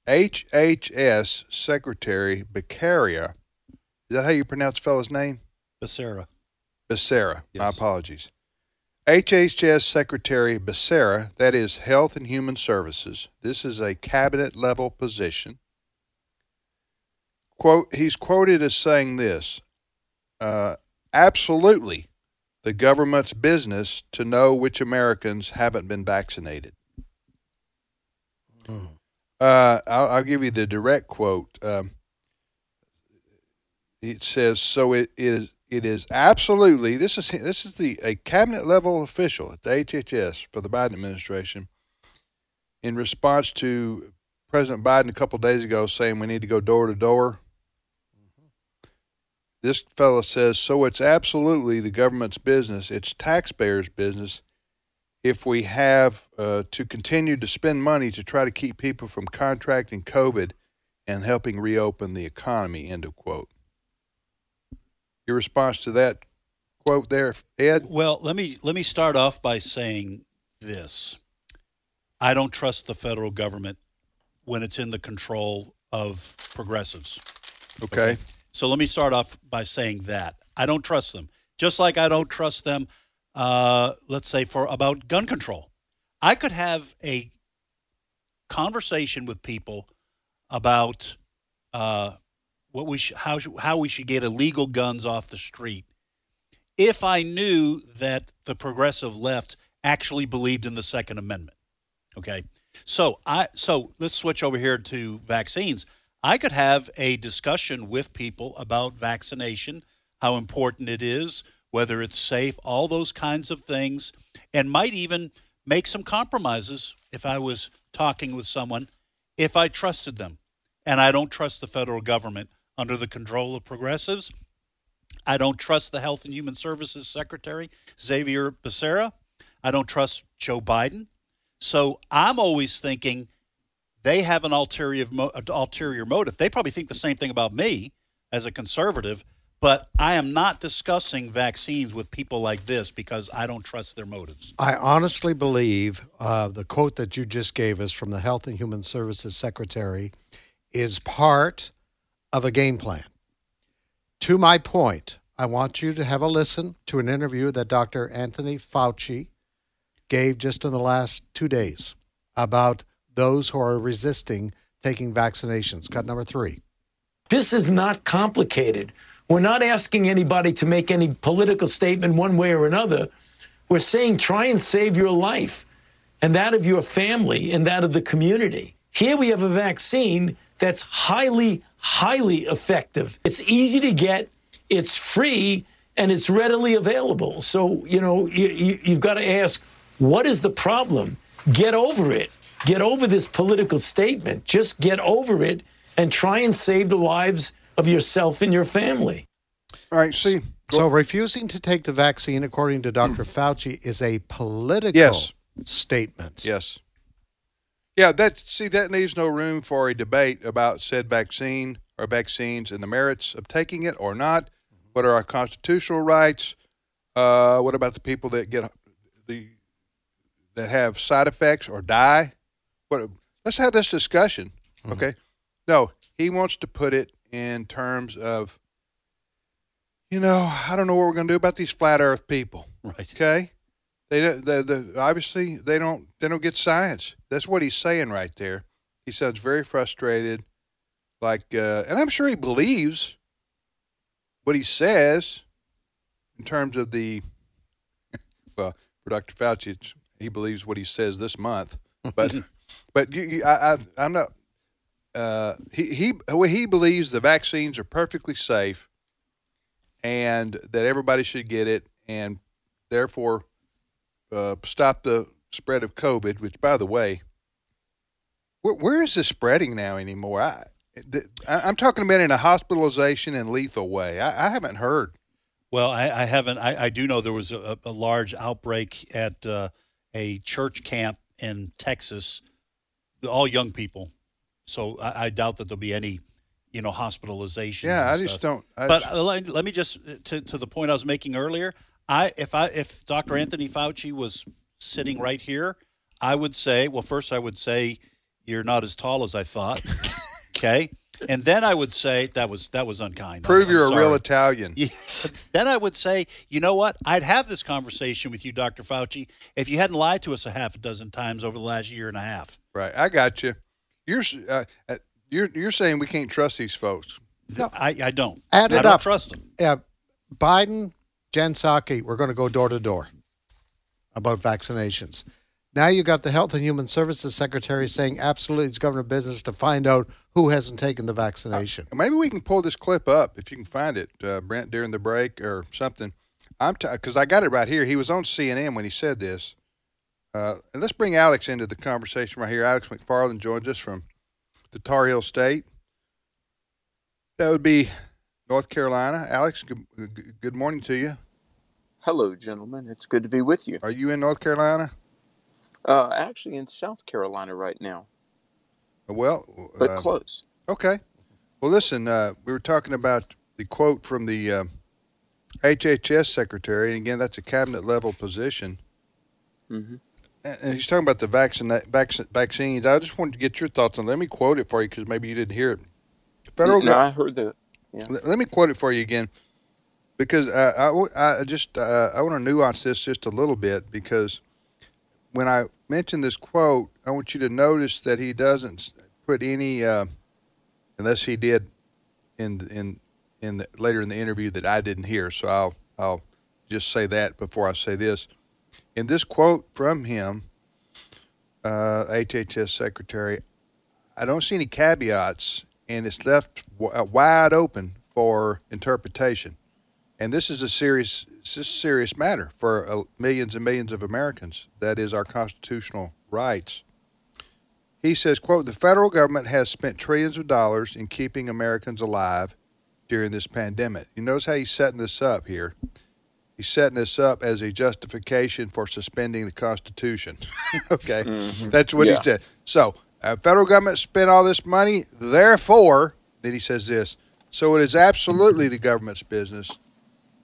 Speaker 2: HHS Secretary Beccaria. Is that how you pronounce the fellow's name?
Speaker 3: Becerra.
Speaker 2: Becerra. My apologies. HHS Secretary Becerra, that is Health and Human Services. This is a cabinet level position. Quote, he's quoted as saying this uh, absolutely the government's business to know which Americans haven't been vaccinated. Uh, I'll, I'll give you the direct quote. Um, it says, "So it is. It is absolutely. This is this is the a cabinet level official at the HHS for the Biden administration, in response to President Biden a couple days ago saying we need to go door to door. This fellow says, so it's absolutely the government's business. It's taxpayers' business if we have uh, to continue to spend money to try to keep people from contracting COVID and helping reopen the economy, end of quote. Your response to that quote there, Ed?
Speaker 3: Well, let me let me start off by saying this. I don't trust the federal government when it's in the control of progressives.
Speaker 2: Okay.
Speaker 3: So let me start off by saying that I don't trust them. Just like I don't trust them, uh, let's say for about gun control. I could have a conversation with people about uh, what we sh- how sh- how we should get illegal guns off the street if I knew that the progressive left actually believed in the Second Amendment. Okay, so I so let's switch over here to vaccines. I could have a discussion with people about vaccination, how important it is, whether it's safe, all those kinds of things, and might even make some compromises if I was talking with someone if I trusted them. And I don't trust the federal government under the control of progressives. I don't trust the Health and Human Services Secretary, Xavier Becerra. I don't trust Joe Biden. So I'm always thinking they have an ulterior, ulterior motive. They probably think the same thing about me as a conservative, but I am not discussing vaccines with people like this because I don't trust their motives.
Speaker 4: I honestly believe uh, the quote that you just gave us from the Health and Human Services Secretary is part of a game plan. To my point, I want you to have a listen to an interview that Dr. Anthony Fauci gave just in the last two days about those who are resisting taking vaccinations. Cut number three.
Speaker 18: This is not complicated. We're not asking anybody to make any political statement one way or another. We're saying try and save your life and that of your family and that of the community. Here we have a vaccine that's highly, highly effective. It's easy to get, it's free, and it's readily available. So, you know, you, you, you've got to ask, what is the problem? Get over it. Get over this political statement. Just get over it and try and save the lives of yourself and your family.
Speaker 2: All right, see.
Speaker 4: So refusing to take the vaccine, according to Dr. Mm. Fauci, is a political
Speaker 2: Yes.
Speaker 4: statement.
Speaker 2: Yes. Yeah, that see that leaves no room for a debate about said vaccine or vaccines and the merits of taking it or not. What are our constitutional rights? Uh, what about the people that get the that have side effects or die? What? Let's have this discussion. Okay. No, he wants to put it in terms of, you know, I don't know what we're going to do about these flat Earth people.
Speaker 3: Right.
Speaker 2: Okay. They, the, the, obviously they don't they don't get science. That's what he's saying right there. He sounds very frustrated, like, uh, and I'm sure he believes what he says in terms of the. [laughs] Well, for Dr. Fauci, it's, he believes what he says this month, but [laughs] but you, you, I, I I'm not. Uh, he he well, he believes the vaccines are perfectly safe, and that everybody should get it, and therefore uh, stop the spread of COVID. Which, by the way, where, where is this spreading now anymore? I, I'm talking about in a hospitalization and lethal way. I, I haven't heard.
Speaker 3: Well, I, I haven't. I, I do know there was a, a large outbreak at uh, a church camp in Texas, all young people. So I, I doubt that there'll be any, you know, hospitalizations.
Speaker 2: Yeah, I just don't- I
Speaker 3: but
Speaker 2: just-
Speaker 3: uh, let, let me just to, to the point I was making earlier. I if I if Dr. Anthony Fauci was sitting right here, I would say, well, first I would say you're not as tall as I thought. [laughs] okay. And then I would say that was that was unkind.
Speaker 2: Prove
Speaker 3: I'm
Speaker 2: you're a real. Italian.
Speaker 3: Yeah. [laughs] then I would say, you know what? I'd have this conversation with you, Dr. Fauci, if you hadn't lied to us a half a dozen times over the last year and a half.
Speaker 2: Right, I got you. You're uh, uh, you're you're saying we can't trust these folks. No.
Speaker 3: I, I don't.
Speaker 4: Add
Speaker 3: I
Speaker 4: it
Speaker 3: don't
Speaker 4: up.
Speaker 3: trust them.
Speaker 4: Yeah, Biden, Jen Psaki, we're going to go door to door about vaccinations. Now you got the Health and Human Services Secretary saying absolutely it's government business to find out who hasn't taken the vaccination.
Speaker 2: Maybe we can pull this clip up if you can find it, uh, Brent, during the break or something. I'm because I got it right here. He was on CNN when he said this. Uh, and let's bring Alex into the conversation right here. Alex McFarland joins us from the Tar Heel State. That would be North Carolina. Alex, good, good- morning to you.
Speaker 19: Hello, gentlemen. It's good to be with you.
Speaker 2: Are you in North Carolina?
Speaker 19: Uh, actually, in South Carolina right now,
Speaker 2: Well,
Speaker 19: but
Speaker 2: uh,
Speaker 19: close.
Speaker 2: Okay. Well, listen, uh, we were talking about the quote from the uh, HHS secretary, and again, that's a cabinet level position.
Speaker 19: hmm
Speaker 2: And he's talking about the vaccine, vac- vaccines. I just wanted to get your thoughts on. Let me quote it for you because maybe you didn't hear it. Federal
Speaker 19: no,
Speaker 2: gov-
Speaker 19: I heard the. Yeah.
Speaker 2: Let me quote it for you again, because I I, I just uh, I want to nuance this just a little bit because when I mention this quote, I want you to notice that he doesn't put any, uh, unless he did in in in the, later in the interview that I didn't hear. So I'll I'll just say that before I say this. In this quote from him, uh, HHS secretary, I don't see any caveats, and it's left w- uh, wide open for interpretation. And this is a serious, this is a serious matter for uh, millions and millions of Americans. That is our constitutional rights. He says, "quote The federal government has spent trillions of dollars in keeping Americans alive during this pandemic." You notice how he's setting this up here. He's setting this up as a justification for suspending the Constitution. [laughs] okay,
Speaker 19: Mhm.
Speaker 2: that's what
Speaker 19: Yeah.
Speaker 2: he said. So, uh, federal government spent all this money, therefore, then he says this. So it is absolutely the government's business,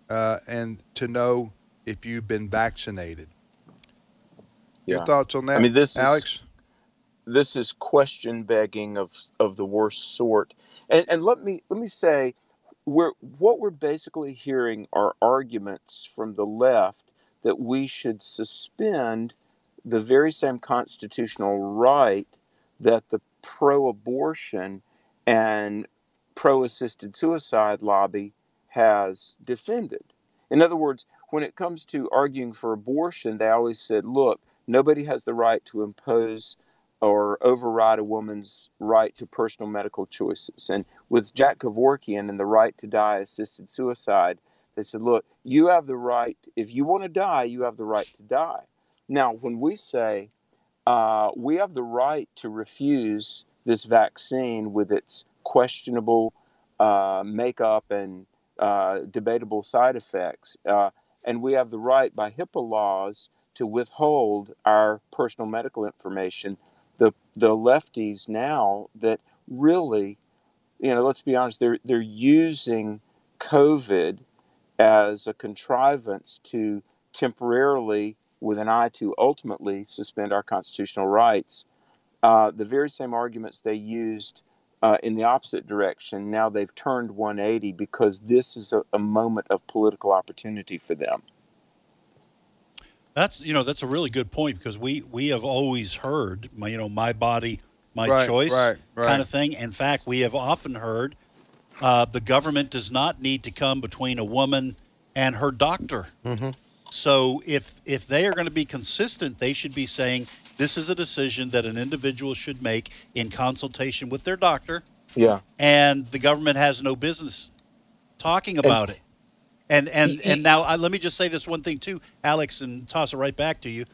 Speaker 2: uh, and to know if you've been vaccinated. Your thoughts on that,
Speaker 19: I mean, this
Speaker 2: Alex?
Speaker 19: is this is question begging of of the worst sort. And and let me let me say, we're what we're basically hearing are arguments from the left that we should suspend the very same constitutional right that the pro-abortion and pro-assisted suicide lobby has defended. In other words, when it comes to arguing for abortion, they always said, look, nobody has the right to impose or override a woman's right to personal medical choices. And with Jack Kevorkian and the right to die assisted suicide, They said, look, you have the right, if you want to die, you have the right to die. Now, when we say uh, we have the right to refuse this vaccine with its questionable uh, makeup and uh, debatable side effects, uh, and we have the right by HIPAA laws to withhold our personal medical information, the, the lefties now that really, you know, let's be honest, they're, they're using COVID as a contrivance to temporarily, with an eye to ultimately suspend our constitutional rights. Uh, the very same arguments they used uh, in the opposite direction, now they've turned 180 because this is a, a moment of political opportunity for them.
Speaker 3: That's you know that's a really good point because we we have always heard my you know my body my
Speaker 2: Right,
Speaker 3: choice
Speaker 2: right, right.
Speaker 3: kind of thing. In fact, we have often heard uh, the government does not need to come between a woman and her doctor.
Speaker 4: Mm-hmm.
Speaker 3: So if if they are going to be consistent, they should be saying this is a decision that an individual should make in consultation with their doctor,
Speaker 19: Yeah.
Speaker 3: and the government has no business talking about it. And and and now uh, let me just say this one thing too, Alex, and toss it right back to you.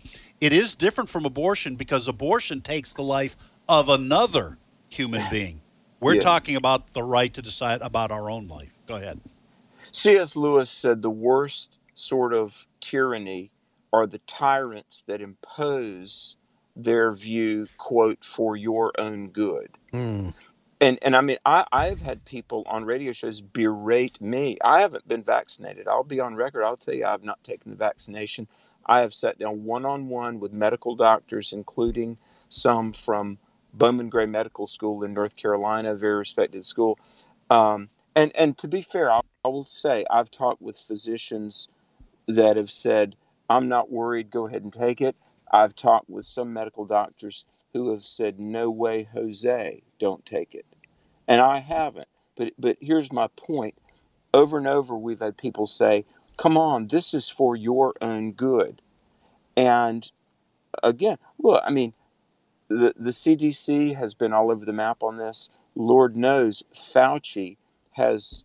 Speaker 3: It is different from abortion because abortion takes the life of another human being. We're talking about the right to decide about our own life. Go ahead.
Speaker 19: C.S. Lewis said the worst sort of tyranny are the tyrants that impose their view, quote, for your own good.
Speaker 4: Mm.
Speaker 19: And and I mean, I, I've had people on radio shows berate me. I haven't been vaccinated. I'll be on record. I'll tell you, I've not taken the vaccination. I have sat down one on one with medical doctors, including some from Bowman Gray Medical School in North Carolina, a very respected school. Um, and and to be fair, I, I will say I've talked with physicians that have said, "I'm not worried. Go ahead and take it." I've talked with some medical doctors who have said, "No way, Jose, don't take it," and I haven't. But but here's my point: over and over, we've had people say, "Come on, this is for your own good," and again, look, I mean, the the CDC has been all over the map on this. Lord knows, Fauci has.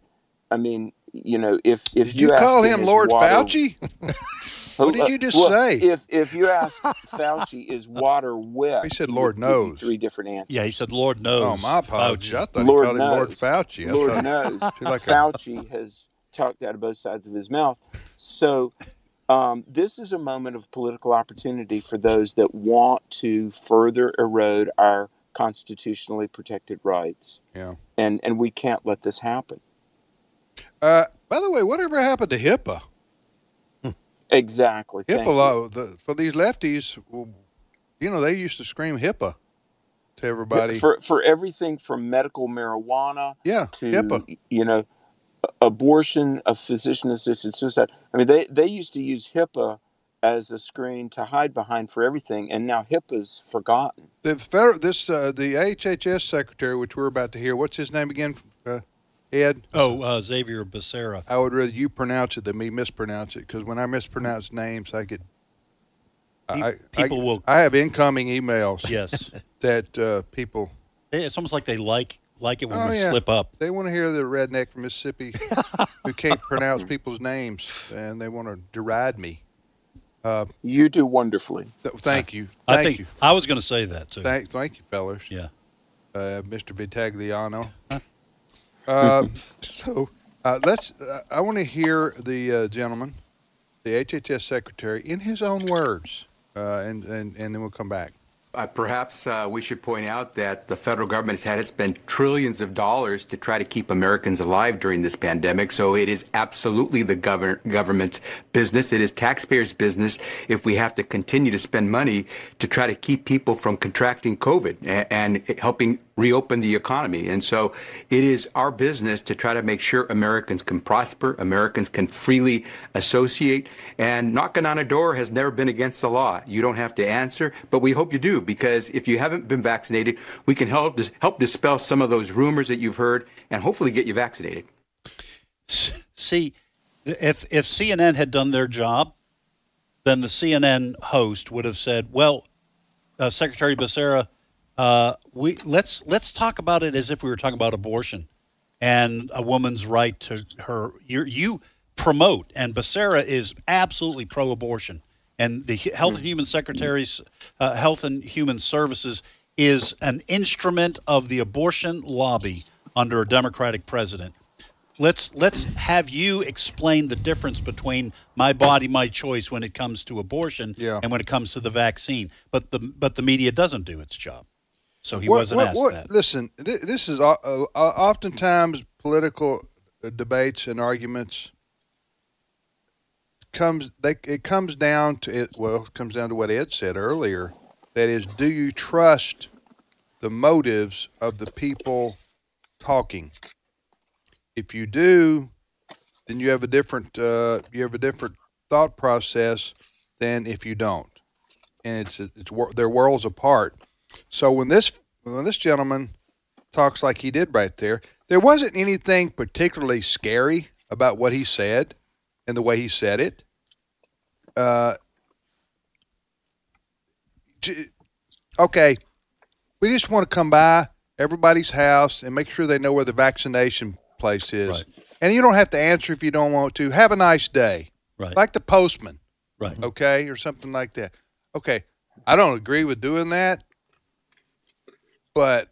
Speaker 19: I mean, you know, if if
Speaker 2: Did you
Speaker 19: ask
Speaker 2: call him
Speaker 19: is
Speaker 2: Lord
Speaker 19: water-
Speaker 2: Fauci? [laughs] What did you just
Speaker 19: well,
Speaker 2: say?
Speaker 19: If if you ask [laughs] Fauci, is water wet?
Speaker 2: He said Lord
Speaker 19: would
Speaker 2: knows.
Speaker 19: Three different answers.
Speaker 3: Yeah, he said Lord knows.
Speaker 2: Oh, my apologies. I thought
Speaker 19: Lord
Speaker 2: he called him Lord
Speaker 19: knows.
Speaker 2: Fauci. I
Speaker 19: Lord [laughs] knows.
Speaker 2: Too like a-
Speaker 19: Fauci has talked out of both sides of his mouth. So um, this is a moment of political opportunity for those that want to further erode our constitutionally protected rights.
Speaker 2: Yeah.
Speaker 19: And and we can't let this happen.
Speaker 2: Uh, by the way, whatever happened to HIPAA?
Speaker 19: Exactly.
Speaker 2: HIPAA the, for these lefties. You know, they used to scream HIPAA to everybody.
Speaker 19: for for everything from medical marijuana
Speaker 2: Yeah,
Speaker 19: to
Speaker 2: HIPAA.
Speaker 19: you know abortion of physician assisted suicide i mean they they used to use hipaa as a screen to hide behind for everything and now hipaa's forgotten
Speaker 2: the federal, this uh, the HHS secretary, which we're about to hear. What's his name again? Uh, Ed.
Speaker 3: Oh, uh, Xavier Becerra.
Speaker 2: I would rather you pronounce it than me mispronounce it because when I mispronounce names, I get. I, I-
Speaker 3: people
Speaker 2: I,
Speaker 3: will-
Speaker 2: I have incoming emails.
Speaker 3: Yes. [laughs]
Speaker 2: that uh, people.
Speaker 3: It's almost like they like like it when
Speaker 2: Oh,
Speaker 3: we
Speaker 2: yeah.
Speaker 3: slip up.
Speaker 2: They want to hear the redneck from Mississippi who can't [laughs] pronounce people's names, and they want to deride me. Uh,
Speaker 19: you do wonderfully.
Speaker 2: th- thank you.
Speaker 3: I
Speaker 2: Thank
Speaker 3: think
Speaker 2: you.
Speaker 3: I was going to say that too.
Speaker 2: Thank, thank you, fellas.
Speaker 3: Yeah.
Speaker 2: Uh, Mr. Vitagliano. Uh, [laughs] so uh, let's. Uh, I want to hear the uh, gentleman, the HHS secretary, in his own words, uh, and, and and then we'll come back.
Speaker 20: Uh, perhaps uh, we should point out that the federal government has had to spend trillions of dollars to try to keep Americans alive during this pandemic. So it is absolutely the govern- government's business. It is taxpayers' business if we have to continue to spend money to try to keep people from contracting COVID a- and helping reopen the economy. And so it is our business to try to make sure Americans can prosper, Americans can freely associate, and knocking on a door has never been against the law. You don't have to answer, but we hope you do because if you haven't been vaccinated, we can help help dispel some of those rumors that you've heard and hopefully get you vaccinated.
Speaker 3: See, if if CNN had done their job, then the CNN host would have said, "Well, uh, Secretary Becerra, uh, we let's let's talk about it as if we were talking about abortion and a woman's right to her. You, you promote, and Becerra is absolutely pro-abortion, and the Health and Human Secretary's uh, Health and Human Services is an instrument of the abortion lobby under a Democratic president. Let's let's have you explain the difference between my body, my choice when it comes to abortion and when it comes to the vaccine. But the but the media doesn't do its job, so he
Speaker 2: What-
Speaker 3: wasn't
Speaker 2: what-
Speaker 3: asked
Speaker 2: what-
Speaker 3: that.
Speaker 2: Listen, th- this is uh, uh, oftentimes political uh, debates and arguments comes they it comes down to it well it comes down to what Ed said earlier. That is do you trust the motives of the people talking? If you do then you have a different uh, you have a different thought process than if you don't. And it's it's they're worlds apart. So when this when this gentleman talks like he did right there, there wasn't anything particularly scary about what he said and the way he said it. Uh, okay, we just want to come by everybody's house and make sure they know where the vaccination place is. And you don't have to answer if you don't want to. Have a nice day.
Speaker 3: Right.
Speaker 2: Like the postman.
Speaker 3: Right.
Speaker 2: Okay, or something like that. Okay, I don't agree with doing that, but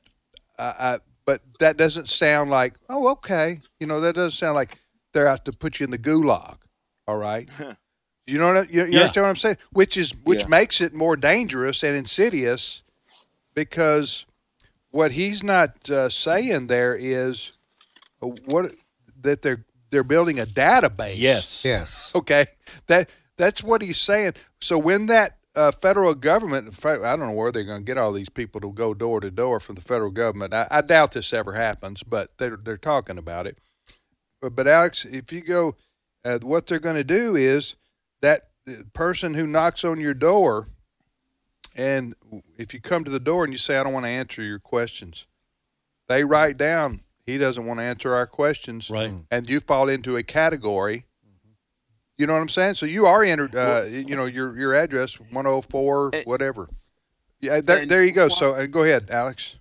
Speaker 2: I, I but that doesn't sound like oh okay. You know that doesn't sound like they're out to put you in the gulag. All right. [laughs] You know what I- you, you
Speaker 19: Yeah.
Speaker 2: understand what I'm saying? Which is which
Speaker 19: Yeah.
Speaker 2: makes it more dangerous and insidious because what he's not uh, saying there is uh, what that they're they're building a database.
Speaker 3: Yes.
Speaker 4: Yes.
Speaker 2: Okay. That that's what he's saying. So when that uh, federal government, in fact, I don't know where they're going to get all these people to go door to door from the federal government. I, I doubt this ever happens, but they're they're talking about it. But, but Alex, if you go, uh, what they're going to do is that person who knocks on your door, and if you come to the door and you say, "I don't want to answer your questions," they write down he doesn't want to answer our questions,
Speaker 3: right?
Speaker 2: And you fall into a category. You know what I'm saying? So you are entered. Uh, you know your your address 104 whatever. Yeah, there, there you go.
Speaker 19: while-
Speaker 2: So uh, go ahead, Alex.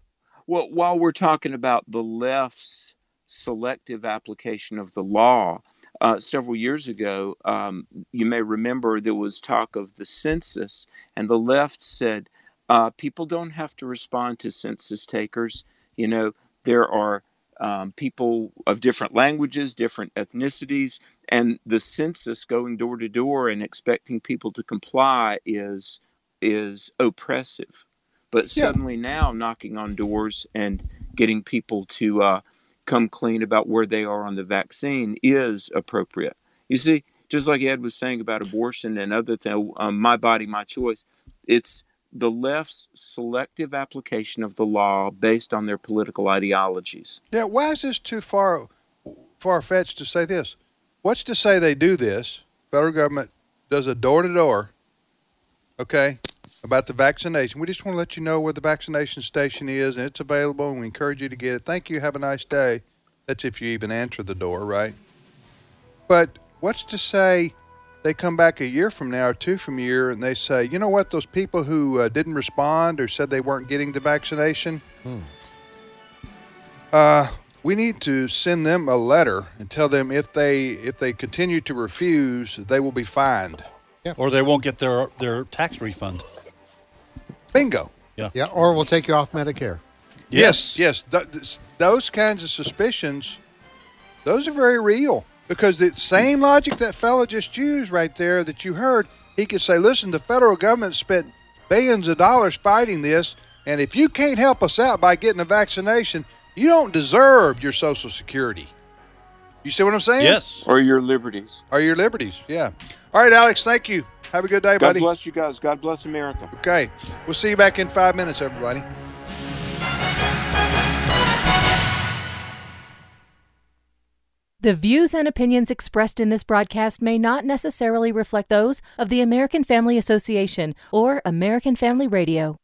Speaker 19: Well, while we're talking about the left's selective application of the law, uh, several years ago, um, you may remember there was talk of the census, and the left said uh, people don't have to respond to census takers. You know, there are um, people of different languages, different ethnicities, and the census going door to door and expecting people to comply is is oppressive. But
Speaker 2: Yeah.
Speaker 19: suddenly now, knocking on doors and getting people to uh, come clean about where they are on the vaccine is appropriate. You see, just like Ed was saying about abortion and other things, um, my body, my choice. It's the left's selective application of the law based on their political ideologies.
Speaker 2: Yeah, why is this too far far fetched to say this? What's to say they do this? Federal government does a door to door, okay, about the vaccination. We just want to let you know where the vaccination station is and it's available and we encourage you to get it. Thank you. Have a nice day. That's if you even answer the door, right? But what's to say they come back a year from now or two from a year and they say, you know what, those people who uh, didn't respond or said they weren't getting the vaccination, uh, we need to send them a letter and tell them if they if they continue to refuse, they will be fined.
Speaker 3: Or they won't get their their tax refund.
Speaker 2: Bingo.
Speaker 3: Yeah.
Speaker 4: Yeah, or we'll take you off Medicare.
Speaker 2: Yes, yes. Th- th- those kinds of suspicions, those are very real because the same logic that fella just used right there that you heard, he could say, "Listen, the federal government spent billions of dollars fighting this, and if you can't help us out by getting a vaccination, you don't deserve your Social Security." You see what I'm saying?
Speaker 3: Yes.
Speaker 19: Or your liberties.
Speaker 2: Or your liberties. Yeah. All right, Alex. Thank you. Have a good day,
Speaker 19: God
Speaker 2: buddy.
Speaker 19: God bless you guys. God bless America.
Speaker 2: Okay. We'll see you back in five minutes, everybody.
Speaker 8: The views and opinions expressed in this broadcast may not necessarily reflect those of the American Family Association or American Family Radio.